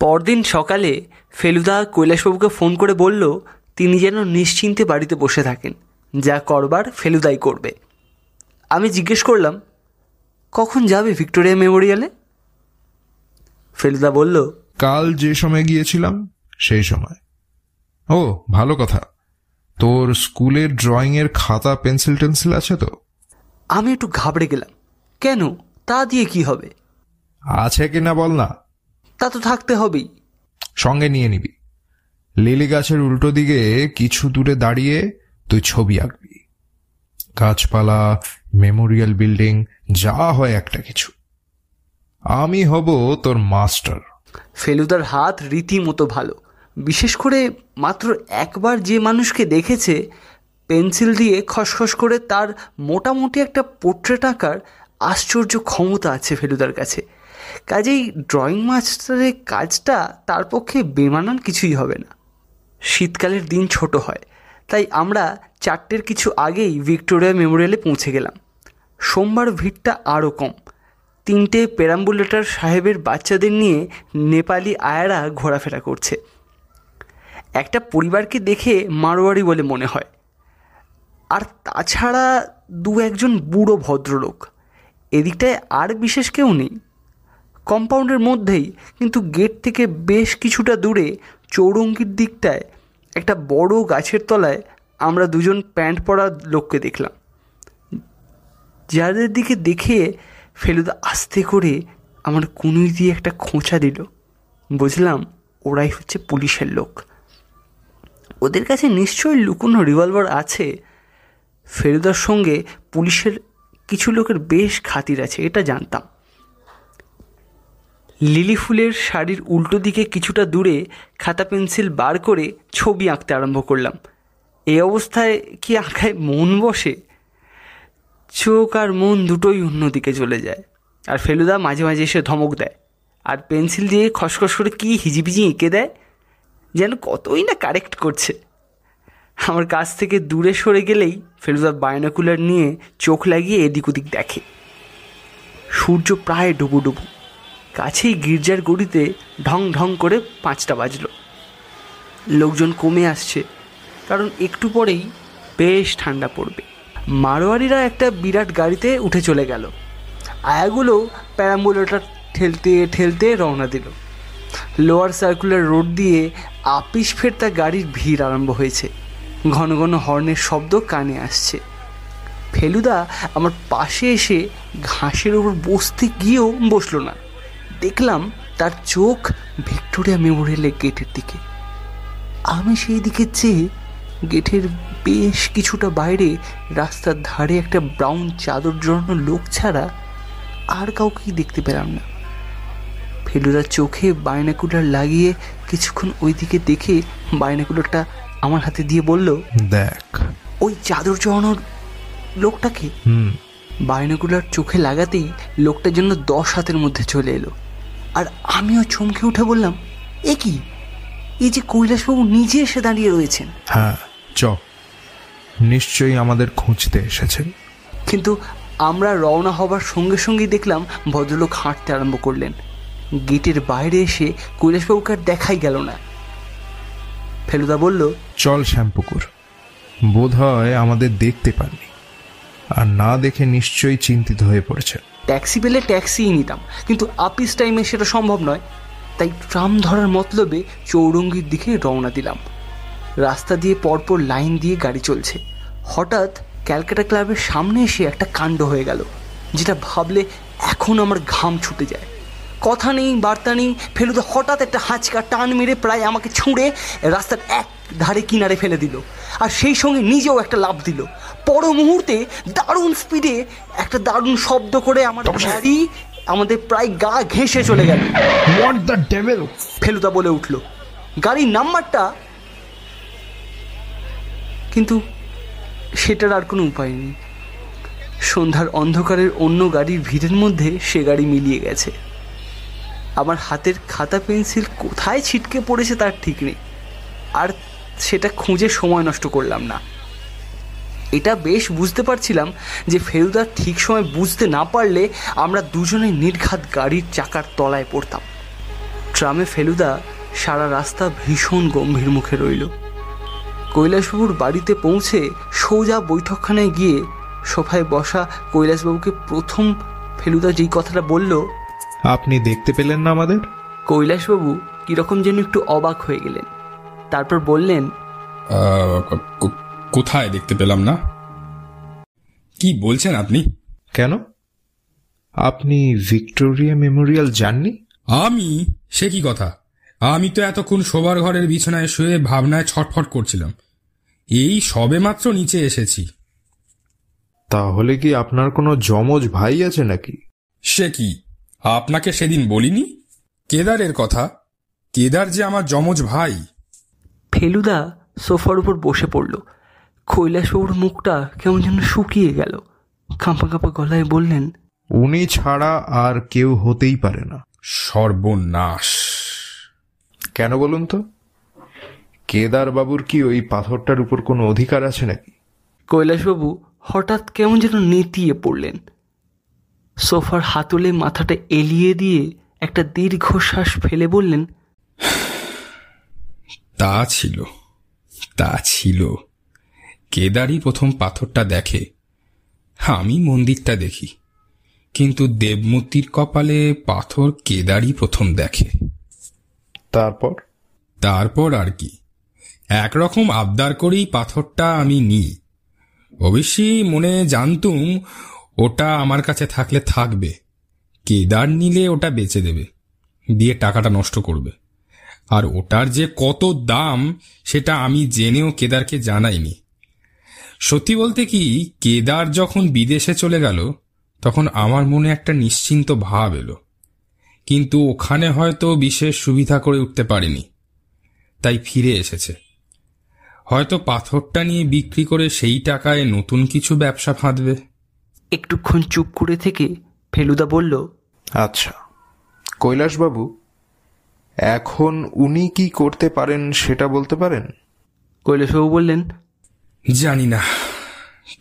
পরদিন সকালে ফেলুদা কৈলাসবাবুকে ফোন করে বলল তিনি যেন নিশ্চিন্তে বাড়িতে বসে থাকেন। যা করবার ফেলুদাই করবে। আমি জিজ্ঞেস করলাম কখন যাবে ভিক্টোরিয়া মেমোরিয়ালে? ফেলুদা বলল কাল যে সময় গিয়েছিলাম সেই সময়। ও ভালো কথা। তোর স্কুলের ড্রয়িং এর খাতা পেন্সিল টেন্সিল আছে তো? আমি একটু ঘাবড়ে গেলাম। কেন? তা দিয়ে কি হবে? আছে কিনা বল না। তা তো থাকতে হবেই। সঙ্গে নিয়ে নিবি। লিলি গাছের উল্টো দিকে কিছু দূরে দাঁড়িয়ে তুই ছবি আঁকবি। গাছপালা মেমোরিয়াল বিল্ডিং যা হয় একটা কিছু। আমি হব তোর মাস্টার। ফেলুদার হাত রীতিমতো ভালো। বিশেষ করে মাত্র একবার যে মানুষকে দেখেছে পেন্সিল দিয়ে খসখস করে তার মোটামুটি একটা পোর্ট্রেট আঁকার আশ্চর্য ক্ষমতা আছে ফেলুদার কাছে। কাজেই ড্রয়িং মাস্টারের কাজটা তার পক্ষে বেমানান কিছুই হবে না। শীতকালের দিন ছোট হয়, তাই আমরা চারটের কিছু আগেই ভিক্টোরিয়া মেমোরিয়ালে পৌঁছে গেলাম। সোমবার ভিড়টা আরও কম। তিনটে পেরাম্বুলেটার সাহেবের বাচ্চাদের নিয়ে নেপালি আয়ারা ঘোরাফেরা করছে। একটা পরিবারকে দেখে মারোয়ারি বলে মনে হয়। আর তাছাড়া দু একজন বুড়ো ভদ্রলোক। এদিকটায় আর বিশেষ কেউ নেই। কম্পাউন্ডের মধ্যেই কিন্তু গেট থেকে বেশ কিছুটা দূরে চৌরঙ্গির দিকটায় একটা বড় গাছের তলায় আমরা দুজন প্যান্ট পরা লোককে দেখলাম। যাদের দিকে দেখে ফেলুদা আস্তে করে আমার কুনুই দিয়ে একটা খোঁচা দিল। বুঝলাম ওরাই হচ্ছে পুলিশের লোক। ওদের কাছে নিশ্চয়ই লুকোনো রিভলভার আছে। ফেলুদার সঙ্গে পুলিশের কিছু লোকের বেশ খাতির আছে, এটা জানতাম। লিলি ফুলের শাড়ির উল্টো দিকে কিছুটা দূরে খাতা পেন্সিল বার করে ছবি আঁকতে আরম্ভ করলাম। এই অবস্থায় কি আঁকায় মন বসে? চোখ আর মন দুটোই অন্যদিকে চলে যায়। আর ফেলুদা মাঝে মাঝে এসে ধমক দেয়। আর পেন্সিল দিয়ে খসখস করে কী হিজিবিজি এঁকে দেয়? যেন কতই না কারেক্ট করছে। আমার কাছ থেকে দূরে সরে গেলেই ফেলুদা বায়নাকুলার নিয়ে চোখ লাগিয়ে এদিক ওদিক দেখে। সূর্য প্রায় ডুবু ডুবু। কাছেই গির্জার গড়িতে ঢং ঢং করে পাঁচটা বাজলো। লোকজন কমে আসছে, কারণ একটু পরেই বেশ ঠান্ডা পড়বে। মারোয়ারিরা একটা বিরাট গাড়িতে উঠে চলে গেল। আয়াগুলো প্যারাম্বুলেটার ঠেলতে ঠেলতে রওনা দিল। লোয়ার সার্কুলার রোড দিয়ে আপিস ফেরতা গাড়ির ভিড় আরম্ভ হয়েছে। ঘন ঘন হর্নের শব্দ কানে আসছে। ফেলুদা আমার পাশে এসে ঘাসের উপর বসতে গিয়েও বসল না। দেখলাম তার চোখ ভিক্টোরিয়া মেমোরিয়ালের গেটের দিকে। আমি সেই দিকে চেয়ে গেটের বেশ কিছুটা বাইরে রাস্তার ধারে একটা ব্রাউন চাদর জড়ানো লোক ছাড়া আর কাউকেই দেখতে পেলাম না। ফেলুদার চোখে বায়নাকুলার লাগিয়ে কিছুক্ষণ ওই দিকে দেখে বায়নাকুলারটা আমার হাতে দিয়ে বলল দেখ। ওই চাদর জড়ানোর লোকটাকে বায়নাকুলার চোখে লাগাতেই লোকটার জন্য দশ হাতের মধ্যে চলে এলো। আর আমিও চমকে উঠে বললাম এ কি? এই যে কৈলাসবাবু নিজে এসে দাঁড়িয়ে রয়েছেন। হ্যাঁ চ। নিশ্চয়ই আমাদের খুঁজতে এসেছেন। কিন্তু আমরা রওনা হবার সঙ্গে সঙ্গেই দেখলাম ভদ্রলোক হাঁটতে আরম্ভ করলেন। গেটের বাইরে এসে কৈলাসবাবুকে আর দেখাই গেল না। ফেলুদা বলল চল শ্যামপুকুর। বোধ হয় আমাদের দেখতে পাননি। আর না দেখে নিশ্চয়ই চিন্তিত হয়ে পড়েছে ট্যাক্সি পেলে ট্যাক্সিই নিতাম। কিন্তু আপিস টাইমে সেটা সম্ভব নয়। তাই ট্রাম ধরার মতলবে চৌরঙ্গির দিকে রওনা দিলাম। রাস্তা দিয়ে পরপর লাইন দিয়ে গাড়ি চলছে। হঠাৎ ক্যালকাটা ক্লাবের সামনে এসে একটা কাণ্ড হয়ে গেল, যেটা ভাবলে এখন আমার ঘাম ছুটে যায়। কথা নেই, বার্তা নেই, ফেলুদা হঠাৎ একটা হাঁচকা টান মেরে প্রায় আমাকে ছুঁড়ে রাস্তার এক ধারে কিনারে ফেলে দিল। আর সেই সঙ্গে নিজেও একটা লাভ দিল। পর মুহূর্তে দারুণ স্পিডে একটা দারুণ শব্দ করে আমার গাড়ি আমাদের প্রায় গা ঘেঁষে চলে গেল। হোয়াট দ্য ডেভেল ফেলুদা বলে উঠল। গাড়ির নাম্বারটা কিন্তু সেটার আর কোনো উপায় নেই। সন্ধ্যার অন্ধকারের অন্য গাড়ির ভিড়ের মধ্যে সে গাড়ি মিলিয়ে গেছে। আমার হাতের খাতা পেন্সিল কোথায় ছিটকে পড়েছে তার ঠিক নেই। আর সেটা খুঁজে সময় নষ্ট করলাম না। এটা বেশ বুঝতে পারছিলাম যে ফেলুদা ঠিক সময় বুঝতে না পারলে আমরা দুজনে নির্ঘাত গাড়ির চাকার তলায় পড়তাম। ট্রামে ফেলুদা সারা রাস্তা ভীষণ গম্ভীর মুখে রইল। কৈলাসবাবুর বাড়িতে পৌঁছে সোজা বৈঠকখানায় গিয়ে সোফায় বসা কৈলাসবাবুকে প্রথম ফেলুদা যেই কথাটা বলল আপনি দেখতে পেলেন না আমাদের? কৈলাসবাবু কীরকম যেন একটু অবাক হয়ে গেলেন। তারপর বললেন কোথায় দেখতে পেলাম না? কি বলছেন আপনি? কেন? আপনি ভিক্টোরিয়া মেমোরিয়াল যাননি আমি? সে কি কথা? আমি তো এতক্ষণ শোবার ঘরের বিছানায় শুয়ে ভাবনায় ছটফট করছিলাম। এই সবেমাত্র নিচে এসেছি। তাহলে কি আপনার কোনো জমজ ভাই আছে নাকি? সে কি? আপনাকে সেদিন বলিনি? কেদারের কথা? কেদার যে আমার যমজ ভাই। ফেলুদা সোফার উপর বসে পড়ল। কৈলাসবাবুর মুখটা কেমন যেন শুকিয়ে গেল। কাঁপা কাঁপা গলায় বললেন উনি ছাড়া আর কেউ হতেই পারে না। সর্বনাশ। কেন বলুন তো? কেদার বাবুর কি ওই পাথরটার উপর কোনো অধিকার আছে নাকি? কৈলাসবাবু হঠাৎ কেমন যেন নেতিয়ে পড়লেন। সোফার হাতলে মাথাটা এলিয়ে দিয়ে একটা দীর্ঘশ্বাস ফেলে বললেন তা ছিল তা ছিল। কেদারই প্রথম পাথরটা দেখে। আমি মন্দিরটা দেখি। কিন্তু দেবমূর্তির কপালে পাথর কেদারই প্রথম দেখে। তারপর? তারপর আর কি। একরকম আবদার করেই পাথরটা আমি নিই। অবশ্যই মনে জানতুম ওটা আমার কাছে থাকলে থাকবে। কেদার নিলে ওটা বেচে দেবে দিয়ে টাকাটা নষ্ট করবে। আর ওটার যে কত দাম সেটা আমি জেনেও কেদারকে জানাইনি। সত্যি বলতে কি কেদার যখন বিদেশে চলে গেল তখন আমার মনে একটা নিশ্চিন্ত ভাব এলো। কিন্তু ওখানে হয়তো বিশেষ সুবিধা করে উঠতে পারেনি। তাই ফিরে এসেছে। হয়তো পাথরটা নিয়ে বিক্রি করে সেই টাকায় নতুন কিছু ব্যবসা ফাঁদবে। একটুক্ষণ চুপ করে থেকে ফেলুদা বলল আচ্ছা কৈলাসবাবু এখন উনি কি করতে পারেন সেটা বলতে পারেন? কৈলাসবাবু বললেন জানি না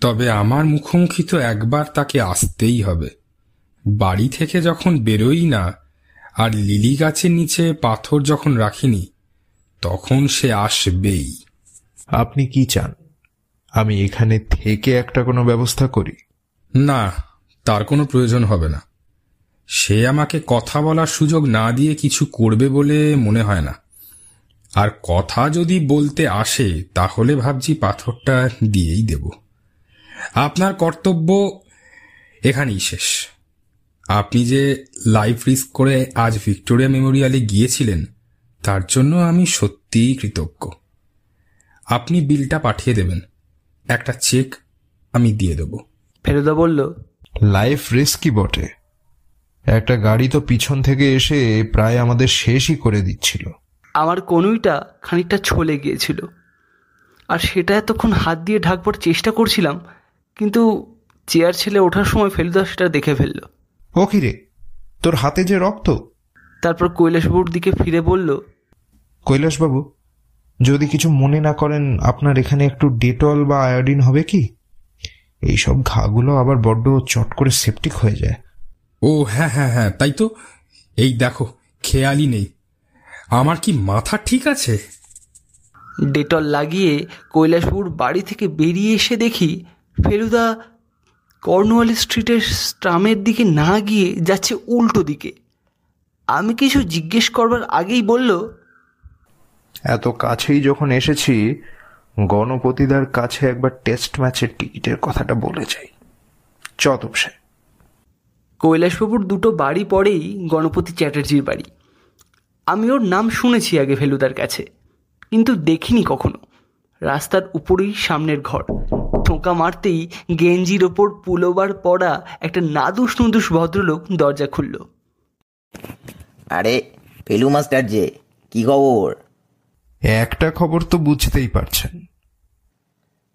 তবে আমার মুখোমুখি তো একবার তাকে আসতেই হবে। বাড়ি থেকে যখন বেরোই না আর লিলি গাছের নিচে পাথর যখন রাখিনি তখন সে আসবেই। আপনি কি চান? আমি এখানে থেকে একটা কোনো ব্যবস্থা করি? না তার কোনো প্রয়োজন হবে না। সে আমাকে কথা বলার সুযোগ না দিয়ে কিছু করবে বলে মনে হয় না। আর কথা যদি বলতে আসে তাহলে ভাবছি পাথরটা দিয়েই দেব। আপনার কর্তব্য এখানেই শেষ। আপনি যে লাইফ রিস্ক করে আজ ভিক্টোরিয়া মেমোরিয়ালে গিয়েছিলেন তার জন্য আমি সত্যিই কৃতজ্ঞ। আপনি বিলটা পাঠিয়ে দেবেন। একটা চেক আমি দিয়ে দেবো। ফেলুদা বলল লাইফ রিস্কই বটে? একটা গাড়ি তো পিছন থেকে এসে প্রায় আমাদের শেষই করে দিচ্ছিল। আমার কনুইটা খানিকটা ছলে গিয়েছিল। আর সেটা এতক্ষণ হাত দিয়ে ঢাকবার চেষ্টা করছিলাম কিন্তু চেয়ার ছেলে ওঠার সময় ফেলুদা সেটা দেখে ফেলল। ও কি রে? তোর হাতে যে রক্ত? তারপর কৈলাসবাবুর দিকে ফিরে বলল কৈলাসবাবু যদি কিছু মনে না করেন আপনার এখানে একটু ডেটল বা আয়োডিন হবে কি? এইসব ঘাগুলো আবার বড্ড চট করে সেপটিক হয়ে যায়। ও হ্যাঁ হ্যাঁ হ্যাঁ তাই তো। এই দেখো খেয়ালই নেই। আমার কি মাথা ঠিক আছে? ডেটল লাগিয়ে কৈলাসবাবুর বাড়ি থেকে বেরিয়ে এসে দেখি ফেলুদা কর্নওয়াল স্ট্রিটের স্ট্রামের দিকে না গিয়ে যাচ্ছে উল্টো দিকে। আমি কিছু জিজ্ঞেস করবার আগেই বলল এত কাছেই যখন এসেছি গণপতিদার কাছে একবার টেস্ট ম্যাচের টিকিটের কথাটা বলে যাই। চ তপসে। কৈলাসবাবুর দুটো বাড়ি পরেই গণপতি চ্যাটার্জির বাড়ি। আমি ওর নাম শুনেছি আগে ফেলুদার কাছে কিন্তু দেখিনি কখনো। রাস্তার উপরেই সামনের ঘর। ঠোঁকা মারতেই গেঞ্জির ওপর পুলোবার পরা একটা নাদুস নুদুস ভদ্রলোক দরজা খুলল। আরে ফেলু মাস্টার যে কি খবর? একটা খবর তো বুঝতেই পারছেন।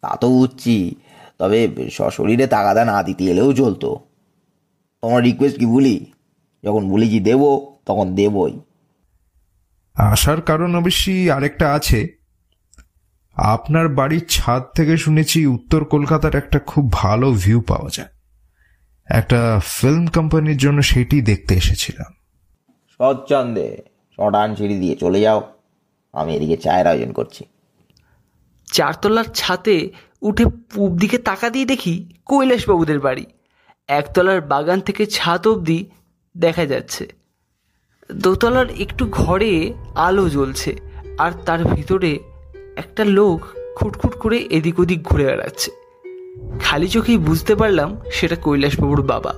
তা তো বুঝছি তবে সশরীরে তাগাদা না দিতে এলেও চলতো। তোমার রিকোয়েস্ট কি বলি যখন বলেছি দেবো তখন দেবই। আসার কারণ অবশ্যই আরেকটা আছে। আপনার বাড়ির ছাদ থেকে শুনেছি উত্তর কলকাতার একটা খুব ভালো ভিউ পাওয়া যায়। একটা ফিল্ম কোম্পানির জন্য সেটি দেখতে এসেছিলাম। সচ্ছন্দে শটান সিঁড়ি দিয়ে চলে যাও। আমি এদিকে চায়ের আয়োজন করছি। চারতলার ছাতে উঠে পূব দিকে তাকা দিয়ে দেখি কৈলাসবাবুদের বাড়ি। একতলার বাগান থেকে ছাদ অবধি দেখা যাচ্ছে। দোতলার একটু ঘরে আলো জ্বলছে, আর তার ভিতরে একটা লোক খুটখুট করে এদিক ওদিক ঘুরে বেড়াচ্ছে। খালি চোখেই বুঝতে পারলাম সেটা কৈলাসবাবুর বাবা।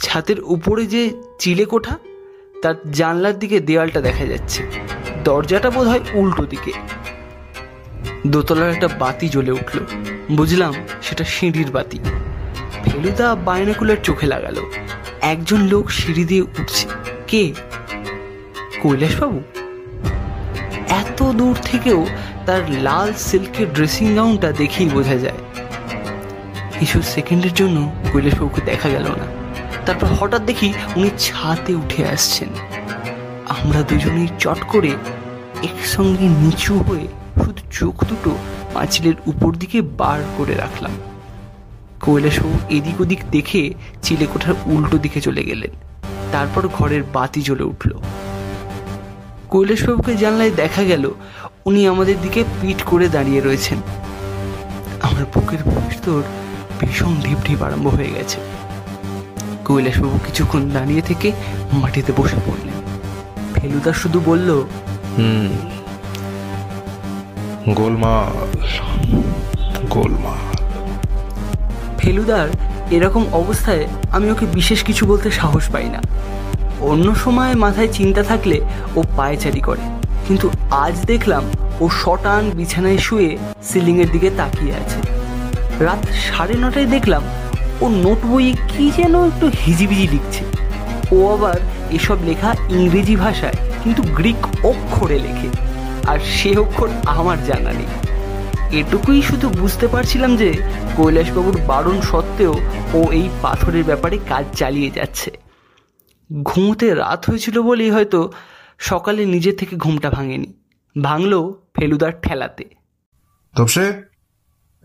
ছাদের উপরে যে চিলে কোঠা, তার জানলার দিকে দেওয়ালটা দেখা যাচ্ছে। দরজাটা বোধ হয় উল্টো দিকে। দোতলার একটা বাতি জ্বলে উঠল। বুঝলাম সেটা সিঁড়ির বাতি। ফেলুদা বায়নাকুলার চোখে লাগালো। একজন লোক সিঁড়ি দিয়ে উঠছে। কে? কৈলাসবাবু? এত দূর থেকেও তার লাল সিল্কের ড্রেসিং গাউনটা দেখেই বোঝা যায়। কিছু সেকেন্ডের জন্য কৈলাসবাবুকে দেখা গেল না। তারপর হঠাৎ দেখি উনি ছাতে উঠে আসছেন। আমরা দুজনেই চট করে একসঙ্গে নিচু হয়ে শুধু চোখ দুটো পাঁচিলের উপর দিকে বার করে রাখলাম। কৈলাসবাবু এদিক ওদিক দেখে চিলেকোঠার উল্টো দিকে চলে গেলেন। তারপর ঘরের বাতি জ্বলে উঠল। কৈলাসবাবুকে জানলায় দেখা গেল উনি আমাদের দিকে পিট করে দাঁড়িয়ে রয়েছেন। আমার বুকের ভিতর ভীষণ ঢিপ ঢিপ আরম্ভ হয়ে গেছে। কৈলাসবাবু কিছুক্ষণ দাঁড়িয়ে থেকে মাটিতে বসে পড়লেন। ফেলুদা শুধু বলল হুম। গোলমাল গোলমাল। ফেলুদার এরকম অবস্থায় আমি ওকে বিশেষ কিছু বলতে সাহস পাই না। অন্য সময় মাথায় চিন্তা থাকলে ও পায়চারি করে। কিন্তু আজ দেখলাম ও শটান বিছানায় শুয়ে সিলিংয়ের দিকে তাকিয়ে আছে। রাত সাড়ে নটায় দেখলাম ও নোট বইয়ে কি যেন একটু হিজিবিজি লিখছে। ও আবার এসব লেখা ইংরেজি ভাষায়, কিন্তু গ্রিক অক্ষরে লেখে। আর সে অক্ষর আমার জানা নেই। এটুকুই শুধু বুঝতে পারছিলাম যে কৈলাসবাবুর বারণ সত্ত্বেও ও এই পাথরের ব্যাপারে কাজ চালিয়ে যাচ্ছে। ঘুমোতে রাত হয়েছিল বলেই হয়তো সকালে নিজে থেকে ঘুমটা ভাঙেনি। ভাঙলো ফেলুদার ঠেলাতে। তপসে?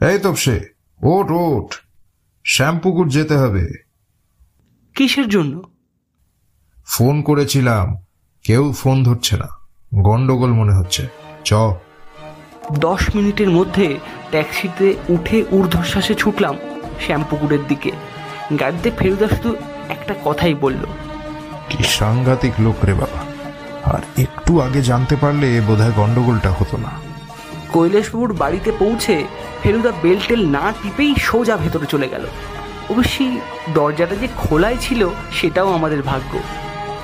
এই তপসে ওট ওট শ্যামপুকুর যেতে হবে। কিসের জন্য? ফোন করেছিলাম কেউ ফোন ধরছে না। গন্ডগোল মনে হচ্ছে। চ। দশ মিনিটের মধ্যে ট্যাক্সিতে উঠে ঊর্ধ্বশ্বাসে ছুটলাম শ্যামপুকুরের দিকে। গাড়িতে ফেলুদা শুধু একটা কথাই বলল কি সাংঘাতিক লোক রে বাবা। আর একটু আগে জানতে পারলে বোধহয় গন্ডগোলটা হতো না। কৈলাসবাবুর বাড়িতে পৌঁছে ফেলুদা বেলটেল না টিপেই সোজা ভেতরে চলে গেল। অবশ্যই দরজাটা যে খোলাই ছিল সেটাও আমাদের ভাগ্য।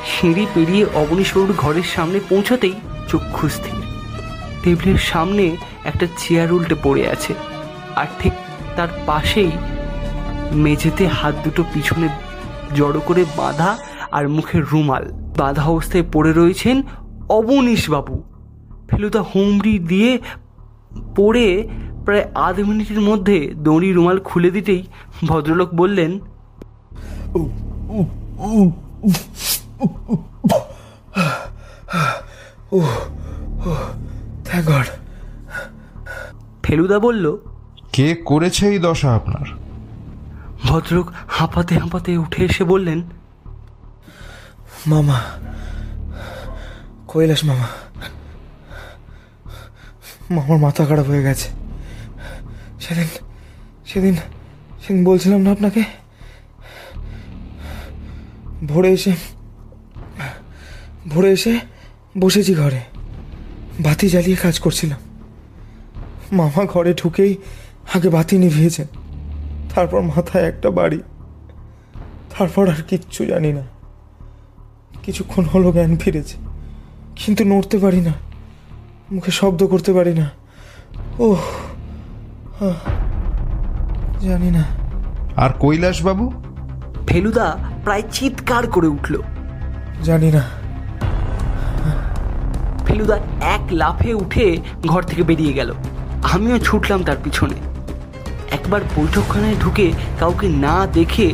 সিঁড়ি পেরিয়ে অবনীশবাবুর ঘরের সামনে পৌঁছতেই চক্ষু স্থির। টেবিলের সামনে একটা চেয়ার উল্টে পড়ে আছে আর ঠিক তার পাশেই মেঝেতে হাত দুটো পিছনে জড়ো করে বাঁধা আর মুখে রুমাল বাঁধা অবস্থায় পড়ে রয়েছেন অবনীশবাবু ফেলুদা হুমড়ি দিয়ে পড়ে প্রায় আধ মিনিটের মধ্যে দড়ি রুমাল খুলে দিতেই ভদ্রলোক বললেন থ্যাংক গড ফেলুদা বলল কে করেছে এই দশা আপনার? ভদ্রলোক হাঁপাতে হাঁপাতে উঠে এসে বললেন মামা কৈলাস মামা মামার মাথা খারাপ হয়ে গেছে। সেদিন সেদিন সেদিন বলছিলাম না আপনাকে? ভোরে এসে ভোরে এসে বসেছি ঘরে। বাতি জ্বালিয়ে কাজ করছিলাম। মামা ঘরে ঢুকেই আগে বাতি নিভিয়েছেন। তারপর মাথায় একটা বাড়ি। তারপর আর কিচ্ছু জানি না। কিছুক্ষণ হলো জ্ঞান ফিরেছে। কিন্তু নড়তে পারি না। মুখে শব্দ করতে পারি না। ও জানি না। আর কৈলাস বাবু ফেলুদা প্রায় চিৎকার করে উঠল। জানি না। ফেলুদা এক লাফে উঠে ঘর থেকে বেরিয়ে গেল। আমিও ছুটলাম তার পিছনে। একবার বৈঠকখানায় ঢুকে কাউকে না দেখে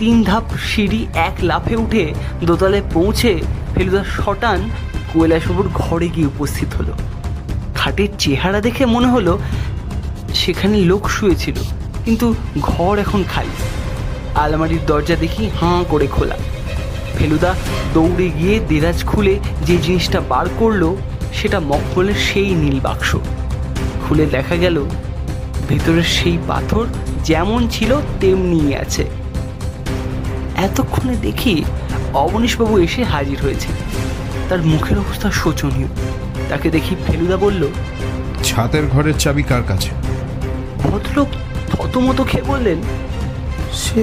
তিন ধাপ সিঁড়ি এক লাফে উঠে দোতলায় পৌঁছে ফেলুদা শটান কৈলাসবাবুর ঘরে গিয়ে উপস্থিত হলো। খাটের চেহারা দেখে মনে হলো সেখানে লোক শুয়েছিল, কিন্তু ঘর এখন খালি। আলমারির দরজা দেখি হাঁ করে খোলা। ফেলুদা দৌড়ে গিয়ে দেরাজ খুলে যে জিনিসটা বার করল সেটা মকমলের সেই নীল বাক্স। খুলে দেখা গেল ভেতরের সেই পাথর যেমন ছিল তেমনিই আছে। এতক্ষণে দেখি অবনীশবাবু এসে হাজির হয়েছে। তার মুখের অবস্থা শোচনীয়। তাকে দেখি ফেলুদা বলল ছাতের ঘরের চাবি কার কাছে? ভদ্রলোক থতমতো খেয়ে বললেন সে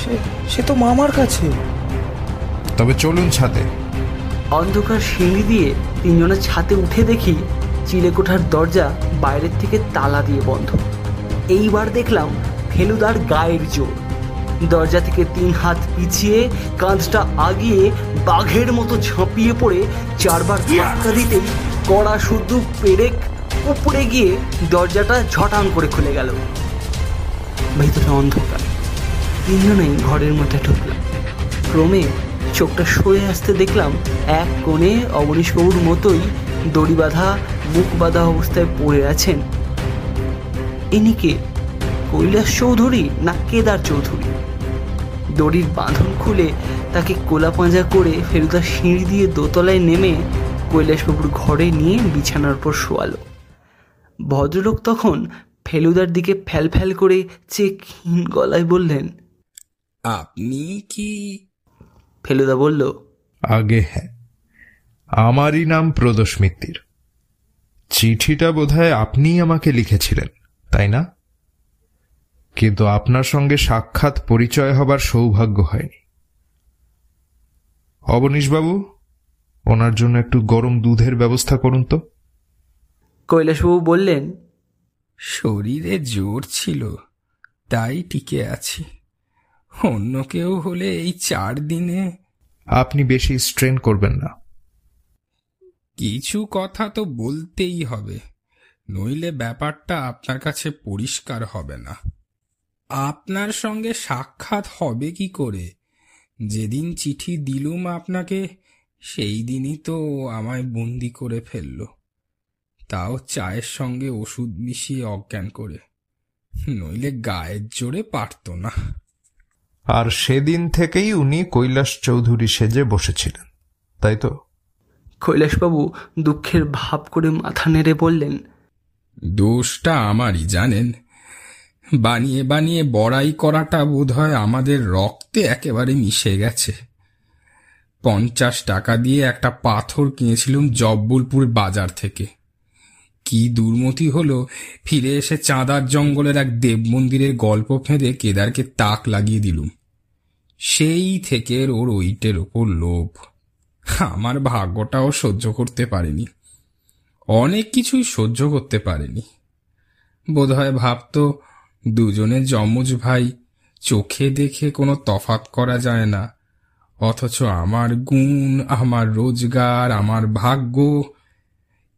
সে সে তো মামার কাছে। তবে চলুন ছাতে অন্ধকার সিঁড়ি দিয়ে তিনজনের ছাতে উঠে দেখি চিলেকোঠার দরজা বাইরের থেকে তালা দিয়ে বন্ধ। এইবার দেখলাম ফেলুদার গায়ের জোর। দরজা থেকে তিন হাত পিছিয়ে কাঁচটা আগিয়ে বাঘের মতো ঝাঁপিয়ে পড়ে চারবার ধাক্কা দিতেই কড়া শুদ্ধ পেরেক উপরে গিয়ে দরজাটা ঝটান করে খুলে গেল। ভেতরে অন্ধকার। তিনজনেই ঘরের মধ্যে ঢুকলাম। ক্রমে চোখটা সরে আসতে দেখলাম এক কোণে অবনীশবাবুর মতোই দড়ি বাঁধা, মুখ বাঁধা অবস্থায় পড়ে আছেন। ইনি কে? কৈলাস চৌধুরী না কেদার চৌধুরী? দড়ির বাঁধন খুলে তাকে কোলা পাঁজা করে ফেরুদা সিঁড়ি দিয়ে দোতলায় নেমে কৈলাসবাবুর ঘরে নিয়ে বিছানার উপর শোয়ালো। ভদ্রলোক তখন ফেলুদার দিকে ফ্যাল ফ্যাল করে চেয়ে ক্ষীণ গলায় বললেন, আপনি কি ফেলুদা বলল আগে হ্যাঁ আমারই নাম প্রদোষ মিত্তির। চিঠিটা বোধহয় আপনিই আমাকে লিখেছিলেন তাই না? কিন্তু আপনার সঙ্গে সাক্ষাৎ পরিচয় হবার সৌভাগ্য হয়নি। অবনীশবাবু ওনার জন্য একটু গরম দুধের ব্যবস্থা করুন তো। কৈলাসবাবু বললেন শরীরে জোর ছিল তাই টিকে আছি। অন্য কেউ হলে এই চার দিনে। আপনি বেশি স্ট্রেন করবেন না। কিছু কথা তো বলতেই হবে নইলে ব্যাপারটা আপনার কাছে পরিষ্কার হবে না। আপনার সঙ্গে সাক্ষাৎ হবে কি করে? যেদিন চিঠি দিলুম আপনাকে সেই দিনই তো আমায় বন্দি করে ফেলল। তাও চায়ের সঙ্গে ওষুধ মিশিয়ে অজ্ঞান করে নইলে গায়ের জোরে পারত না। আর সেদিন থেকেই উনি কৈলাস চৌধুরী সেজে বসেছিলেন তাই তো? কৈলাসবাবু দুঃখের ভাব করে মাথা নেড়ে বললেন দোষটা আমারই জানেন? বানিয়ে বানিয়ে বড়াই করাটা বোধহয় আমাদের রক্তে একেবারে মিশে গেছে। পঞ্চাশ টাকা দিয়ে একটা পাথর কিনেছিলাম জব্বলপুর বাজার থেকে। কি দুর্মতি হলো ফিরে এসে চাঁদার জঙ্গলের এক দেব মন্দিরের গল্প ফেঁদে কেদারকে তাক লাগিয়ে দিলুম। সেই থেকে ওর ওইটের ওপর লোভ। আমার ভাগ্যটাও সহ্য করতে পারেনি। অনেক কিছুই সহ্য করতে পারেনি। বোধহয় ভাবতো দুজনের যমজ ভাই, চোখে দেখে কোনো তফাত করা যায় না। অথচ আমার গুণ, আমার রোজগার, আমার ভাগ্য,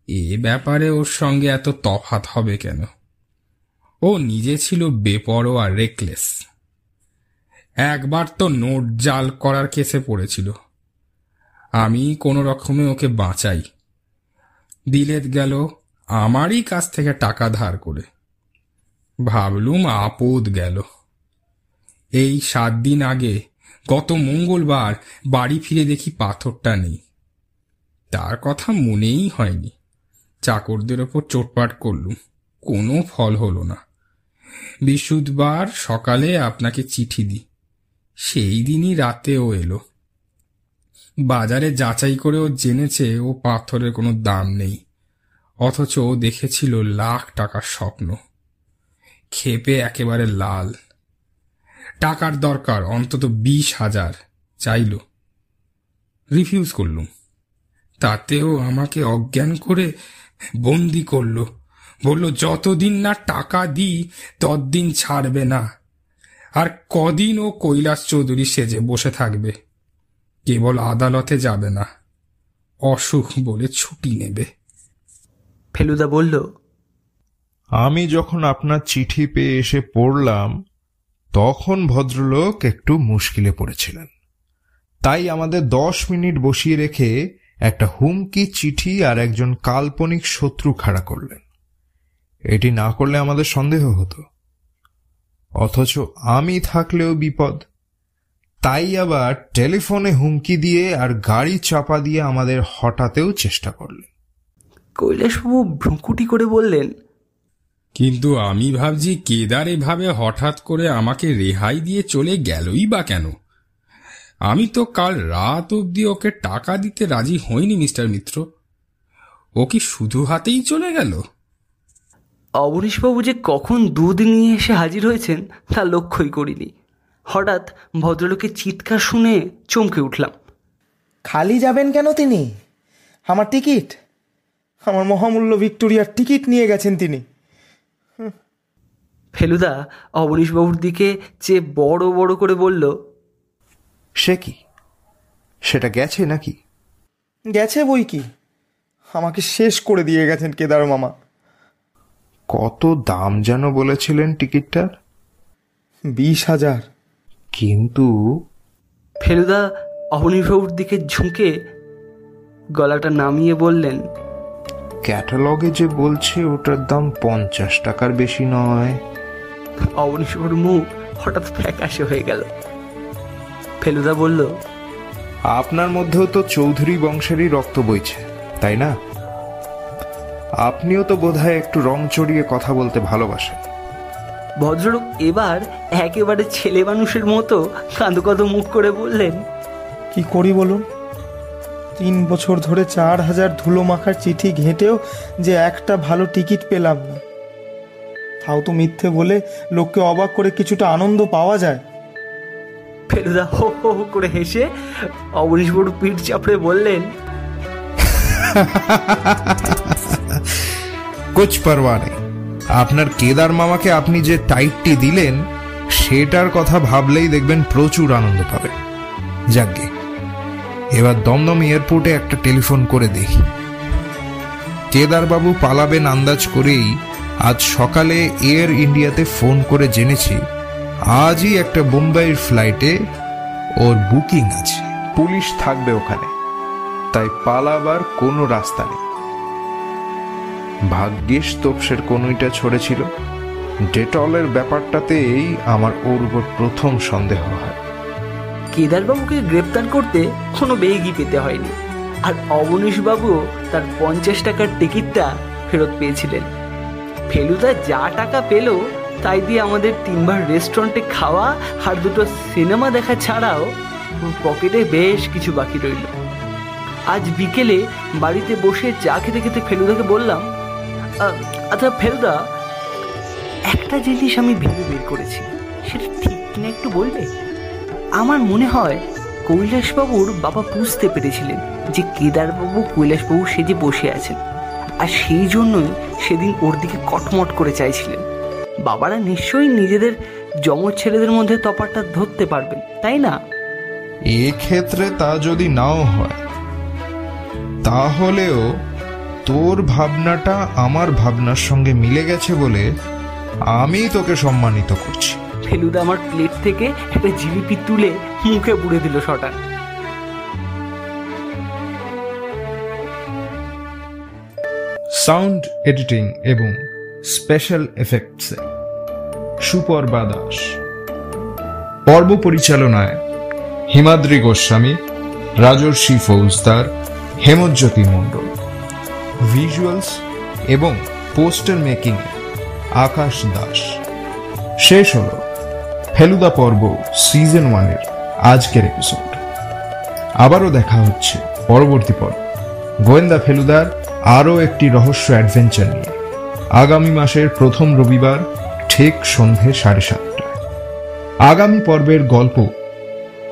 এ ব্যাপারে ওর সঙ্গে এত তফাত হবে কেন? ও নিজে ছিল বেপরোয়া রেকলেস একবার তো নোট জাল করার কেসে পড়েছিল। আমি কোনো রকমে ওকে বাঁচাই। দিলেত গেল আমারই কাছ থেকে টাকা ধার করে। ভাবলুম আপদ গেল। এই সাত দিন আগে গত মঙ্গলবার বাড়ি ফিরে দেখি পাথরটা নেই। তার কথা মনেই হয়নি। চাকরদের ওপর চোটপাট করলুম। কোনো ফল হলো না। বিশুদ্ধবার সকালে আপনাকে চিঠি দিই। সেই দিনই রাতেও এলো। বাজারে যাচাই করেও জেনেছে ও পাথরের কোনো দাম নেই, অথচ ও দেখেছিল লাখ টাকার স্বপ্ন। খেপে একেবারে লাল। টাকার দরকার, অন্তত বিশ হাজার চাইল। রিফিউজ করলুম। তাতেও আমাকে অজ্ঞান করে বন্দি করল। বলল, যতদিন না টাকা দিই, ততদিন ছাড়বে না। আর কদিন ও কৈলাস চৌধুরী সেজে বসে থাকবে। কেবল আদালতে যাবে না অসুখ বলে ছুটি নেবে। ফেলুদা বলল আমি যখন আপনার চিঠি পেয়ে এসে পড়লাম তখন ভদ্রলোক একটু মুশকিলে পড়েছিলেন। তাই আমাদের দশ মিনিট বসিয়ে রেখে একটা হুমকি চিঠি আর একজন কাল্পনিক শত্রু খাড়া করলেন। এটি না করলে আমাদের সন্দেহ হতো। অথচ আমি থাকলেও বিপদ। তাই আবার টেলিফোনে হুমকি দিয়ে আর গাড়ি চাপা দিয়ে আমাদের হঠাতেও চেষ্টা করলেন। কৈলাসবাবু ভ্রুকুটি করে বললেন কিন্তু আমি ভাবছি কেদার এভাবে হঠাৎ করে আমাকে রেহাই দিয়ে চলে গেলই বা কেন? আমি তো কাল রাত অবধি ওকে টাকা দিতে রাজি হইনি মিস্টার মিত্র। ও কি শুধু হাতেই চলে গেল? অবনীশবাবু যে কখন দুধ নিয়ে এসে হাজির হয়েছেন তা লক্ষ্যই করিনি। হঠাৎ ভদ্রলোকের চিৎকার শুনে চমকে উঠলাম। খালি যাবেন কেন তিনি? আমার টিকিট? আমার মহামূল্য ভিক্টোরিয়ার টিকিট নিয়ে গেছেন তিনি। ফেলুদা অবনীশবাবুর দিকে চেয়ে বড় বড় করে বলল সে কি? সেটা গেছে নাকি? গেছে বই কি? আমাকে শেষ করে দিয়ে গেছেন কেদার মামা কত দাম যেন বলেছিলেন টিকিটটার? বিশ হাজার। কিন্তু ফেলুদা অবনীশবাবুর দিকে ঝুঁকে গলাটা নামিয়ে বললেন ক্যাটালগে যে বলছে ওটার দাম পঞ্চাশ টাকার বেশি নয়। অবনীশবাবুর মুখ হঠাৎ ফ্যাকাশে হয়ে গেল। ফেলুদা বলল আপনার মধ্যেও তো চৌধুরী বংশেরই রক্ত বইছে তাই না? আপনিও তো বোধহয় একটু রং চড়িয়ে কথা বলতে ভালোবাসেন। ভদ্রলোক এবার একেবারে ছেলে মানুষের মতো কাঁদো কাঁদো মুখ করে বললেন কি করি বলুন? তিন বছর ধরে চার হাজার ধুলো মাখার চিঠি ঘেঁটেও যে একটা ভালো টিকিট পেলাম না। তাও তো মিথ্যে বলে লোককে অবাক করে কিছুটা আনন্দ পাওয়া যায়। ফেলুদা হো হো হো করে হেসে অবনীশবাবুর পিঠ চাপড়ে বললেন কুছ পারওয়া নেই আপনার কেদার মামাকে আপনি যে টাইটটি দিলেন সেটার কথা ভাবলেই দেখবেন প্রচুর আনন্দ পাবেন যাকগে এবার দমদম এয়ারপোর্টে একটা টেলিফোন করে দেখি কেদারবাবু পালাবেন আন্দাজ করেই আজ সকালে এয়ার ইন্ডিয়াতে ফোন করে জেনেছি আজই একটা বোম্বাইয়ের ফ্লাইটে ওর বুকিং আছে পুলিশ থাকবে ওখানে তাই পালাবার কোনো রাস্তা নেই ভাগ্যিস তোপসের কনুইটা ছড়েছিল? ডেটলের ব্যাপারটাতেই আমার ওর উপর প্রথম সন্দেহ হয়। কেদারবাবুকে গ্রেপ্তার করতে কোনো বেগই পেতে হয়নি। আর অবনীশবাবুও তার পঞ্চাশ টাকার টিকিটটা ফেরত পেয়েছিলেন। ফেলুদা যা টাকা পেল তাই দিয়ে আমাদের তিনবার রেস্টুরেন্টে খাওয়া আর দুটো সিনেমা দেখা ছাড়াও পকেটে বেশ কিছু বাকি রইল। আজ বিকেলে বাড়িতে বসে চা খেতে খেতে ফেলুদাকে বললাম "আ, আচ্ছা ফেলুদা, একটা জিনিস আমি ভেবে বের করেছি। সেটা ঠিক কিনা একটু বলবে? আমার মনে হয় কৈলাসবাবুর বাবা বুঝতে পেরেছিলেন যে কেদারবাবু, কৈলাসবাবু সেজে বসে আছেন। আর সেই জন্যই সেদিন ওর দিকে কটমট করে চাইছিলেন। বাবারা নিশ্চয়ই নিজেদের জমজ ছেলেদের মধ্যে তফাৎটা ধরতে পারবেন, তাই না? এক্ষেত্রে তা যদি নাও হয়, তাহলেও তোর ভাবনাটা আমার ভাবনার সঙ্গে মিলে গেছে বলে আমি তোকে সম্মানিত করছি। ফেলুদা আমার প্লেট থেকে একটা জিলিপি তুলে মুখে পুড়ে দিল শটান সাউন্ড এডিটিং এবং স্পেশাল এফেক্টসে সুপর্বা দাস। পর্ব পরিচালনায় হিমাদ্রি গোস্বামী রাজর্ষি ফৌজদার হেমজ্যোতি মণ্ডল। ভিজুয়ালস এবং পোস্টার মেকিং আকাশ দাস। শেষ হল ফেলুদা পর্ব সিজন ওয়ানের আজকের এপিসোড আবারও দেখা হচ্ছে পরবর্তী পর্ব। গোয়েন্দা ফেলুদার আরও একটি রহস্য অ্যাডভেঞ্চার নিয়ে। আগামী মাসের প্রথম রবিবার ঠিক সন্ধে সাড়ে সাতটায়। আগামী পর্বের গল্প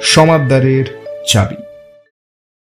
সমাদ্দারের চাবি।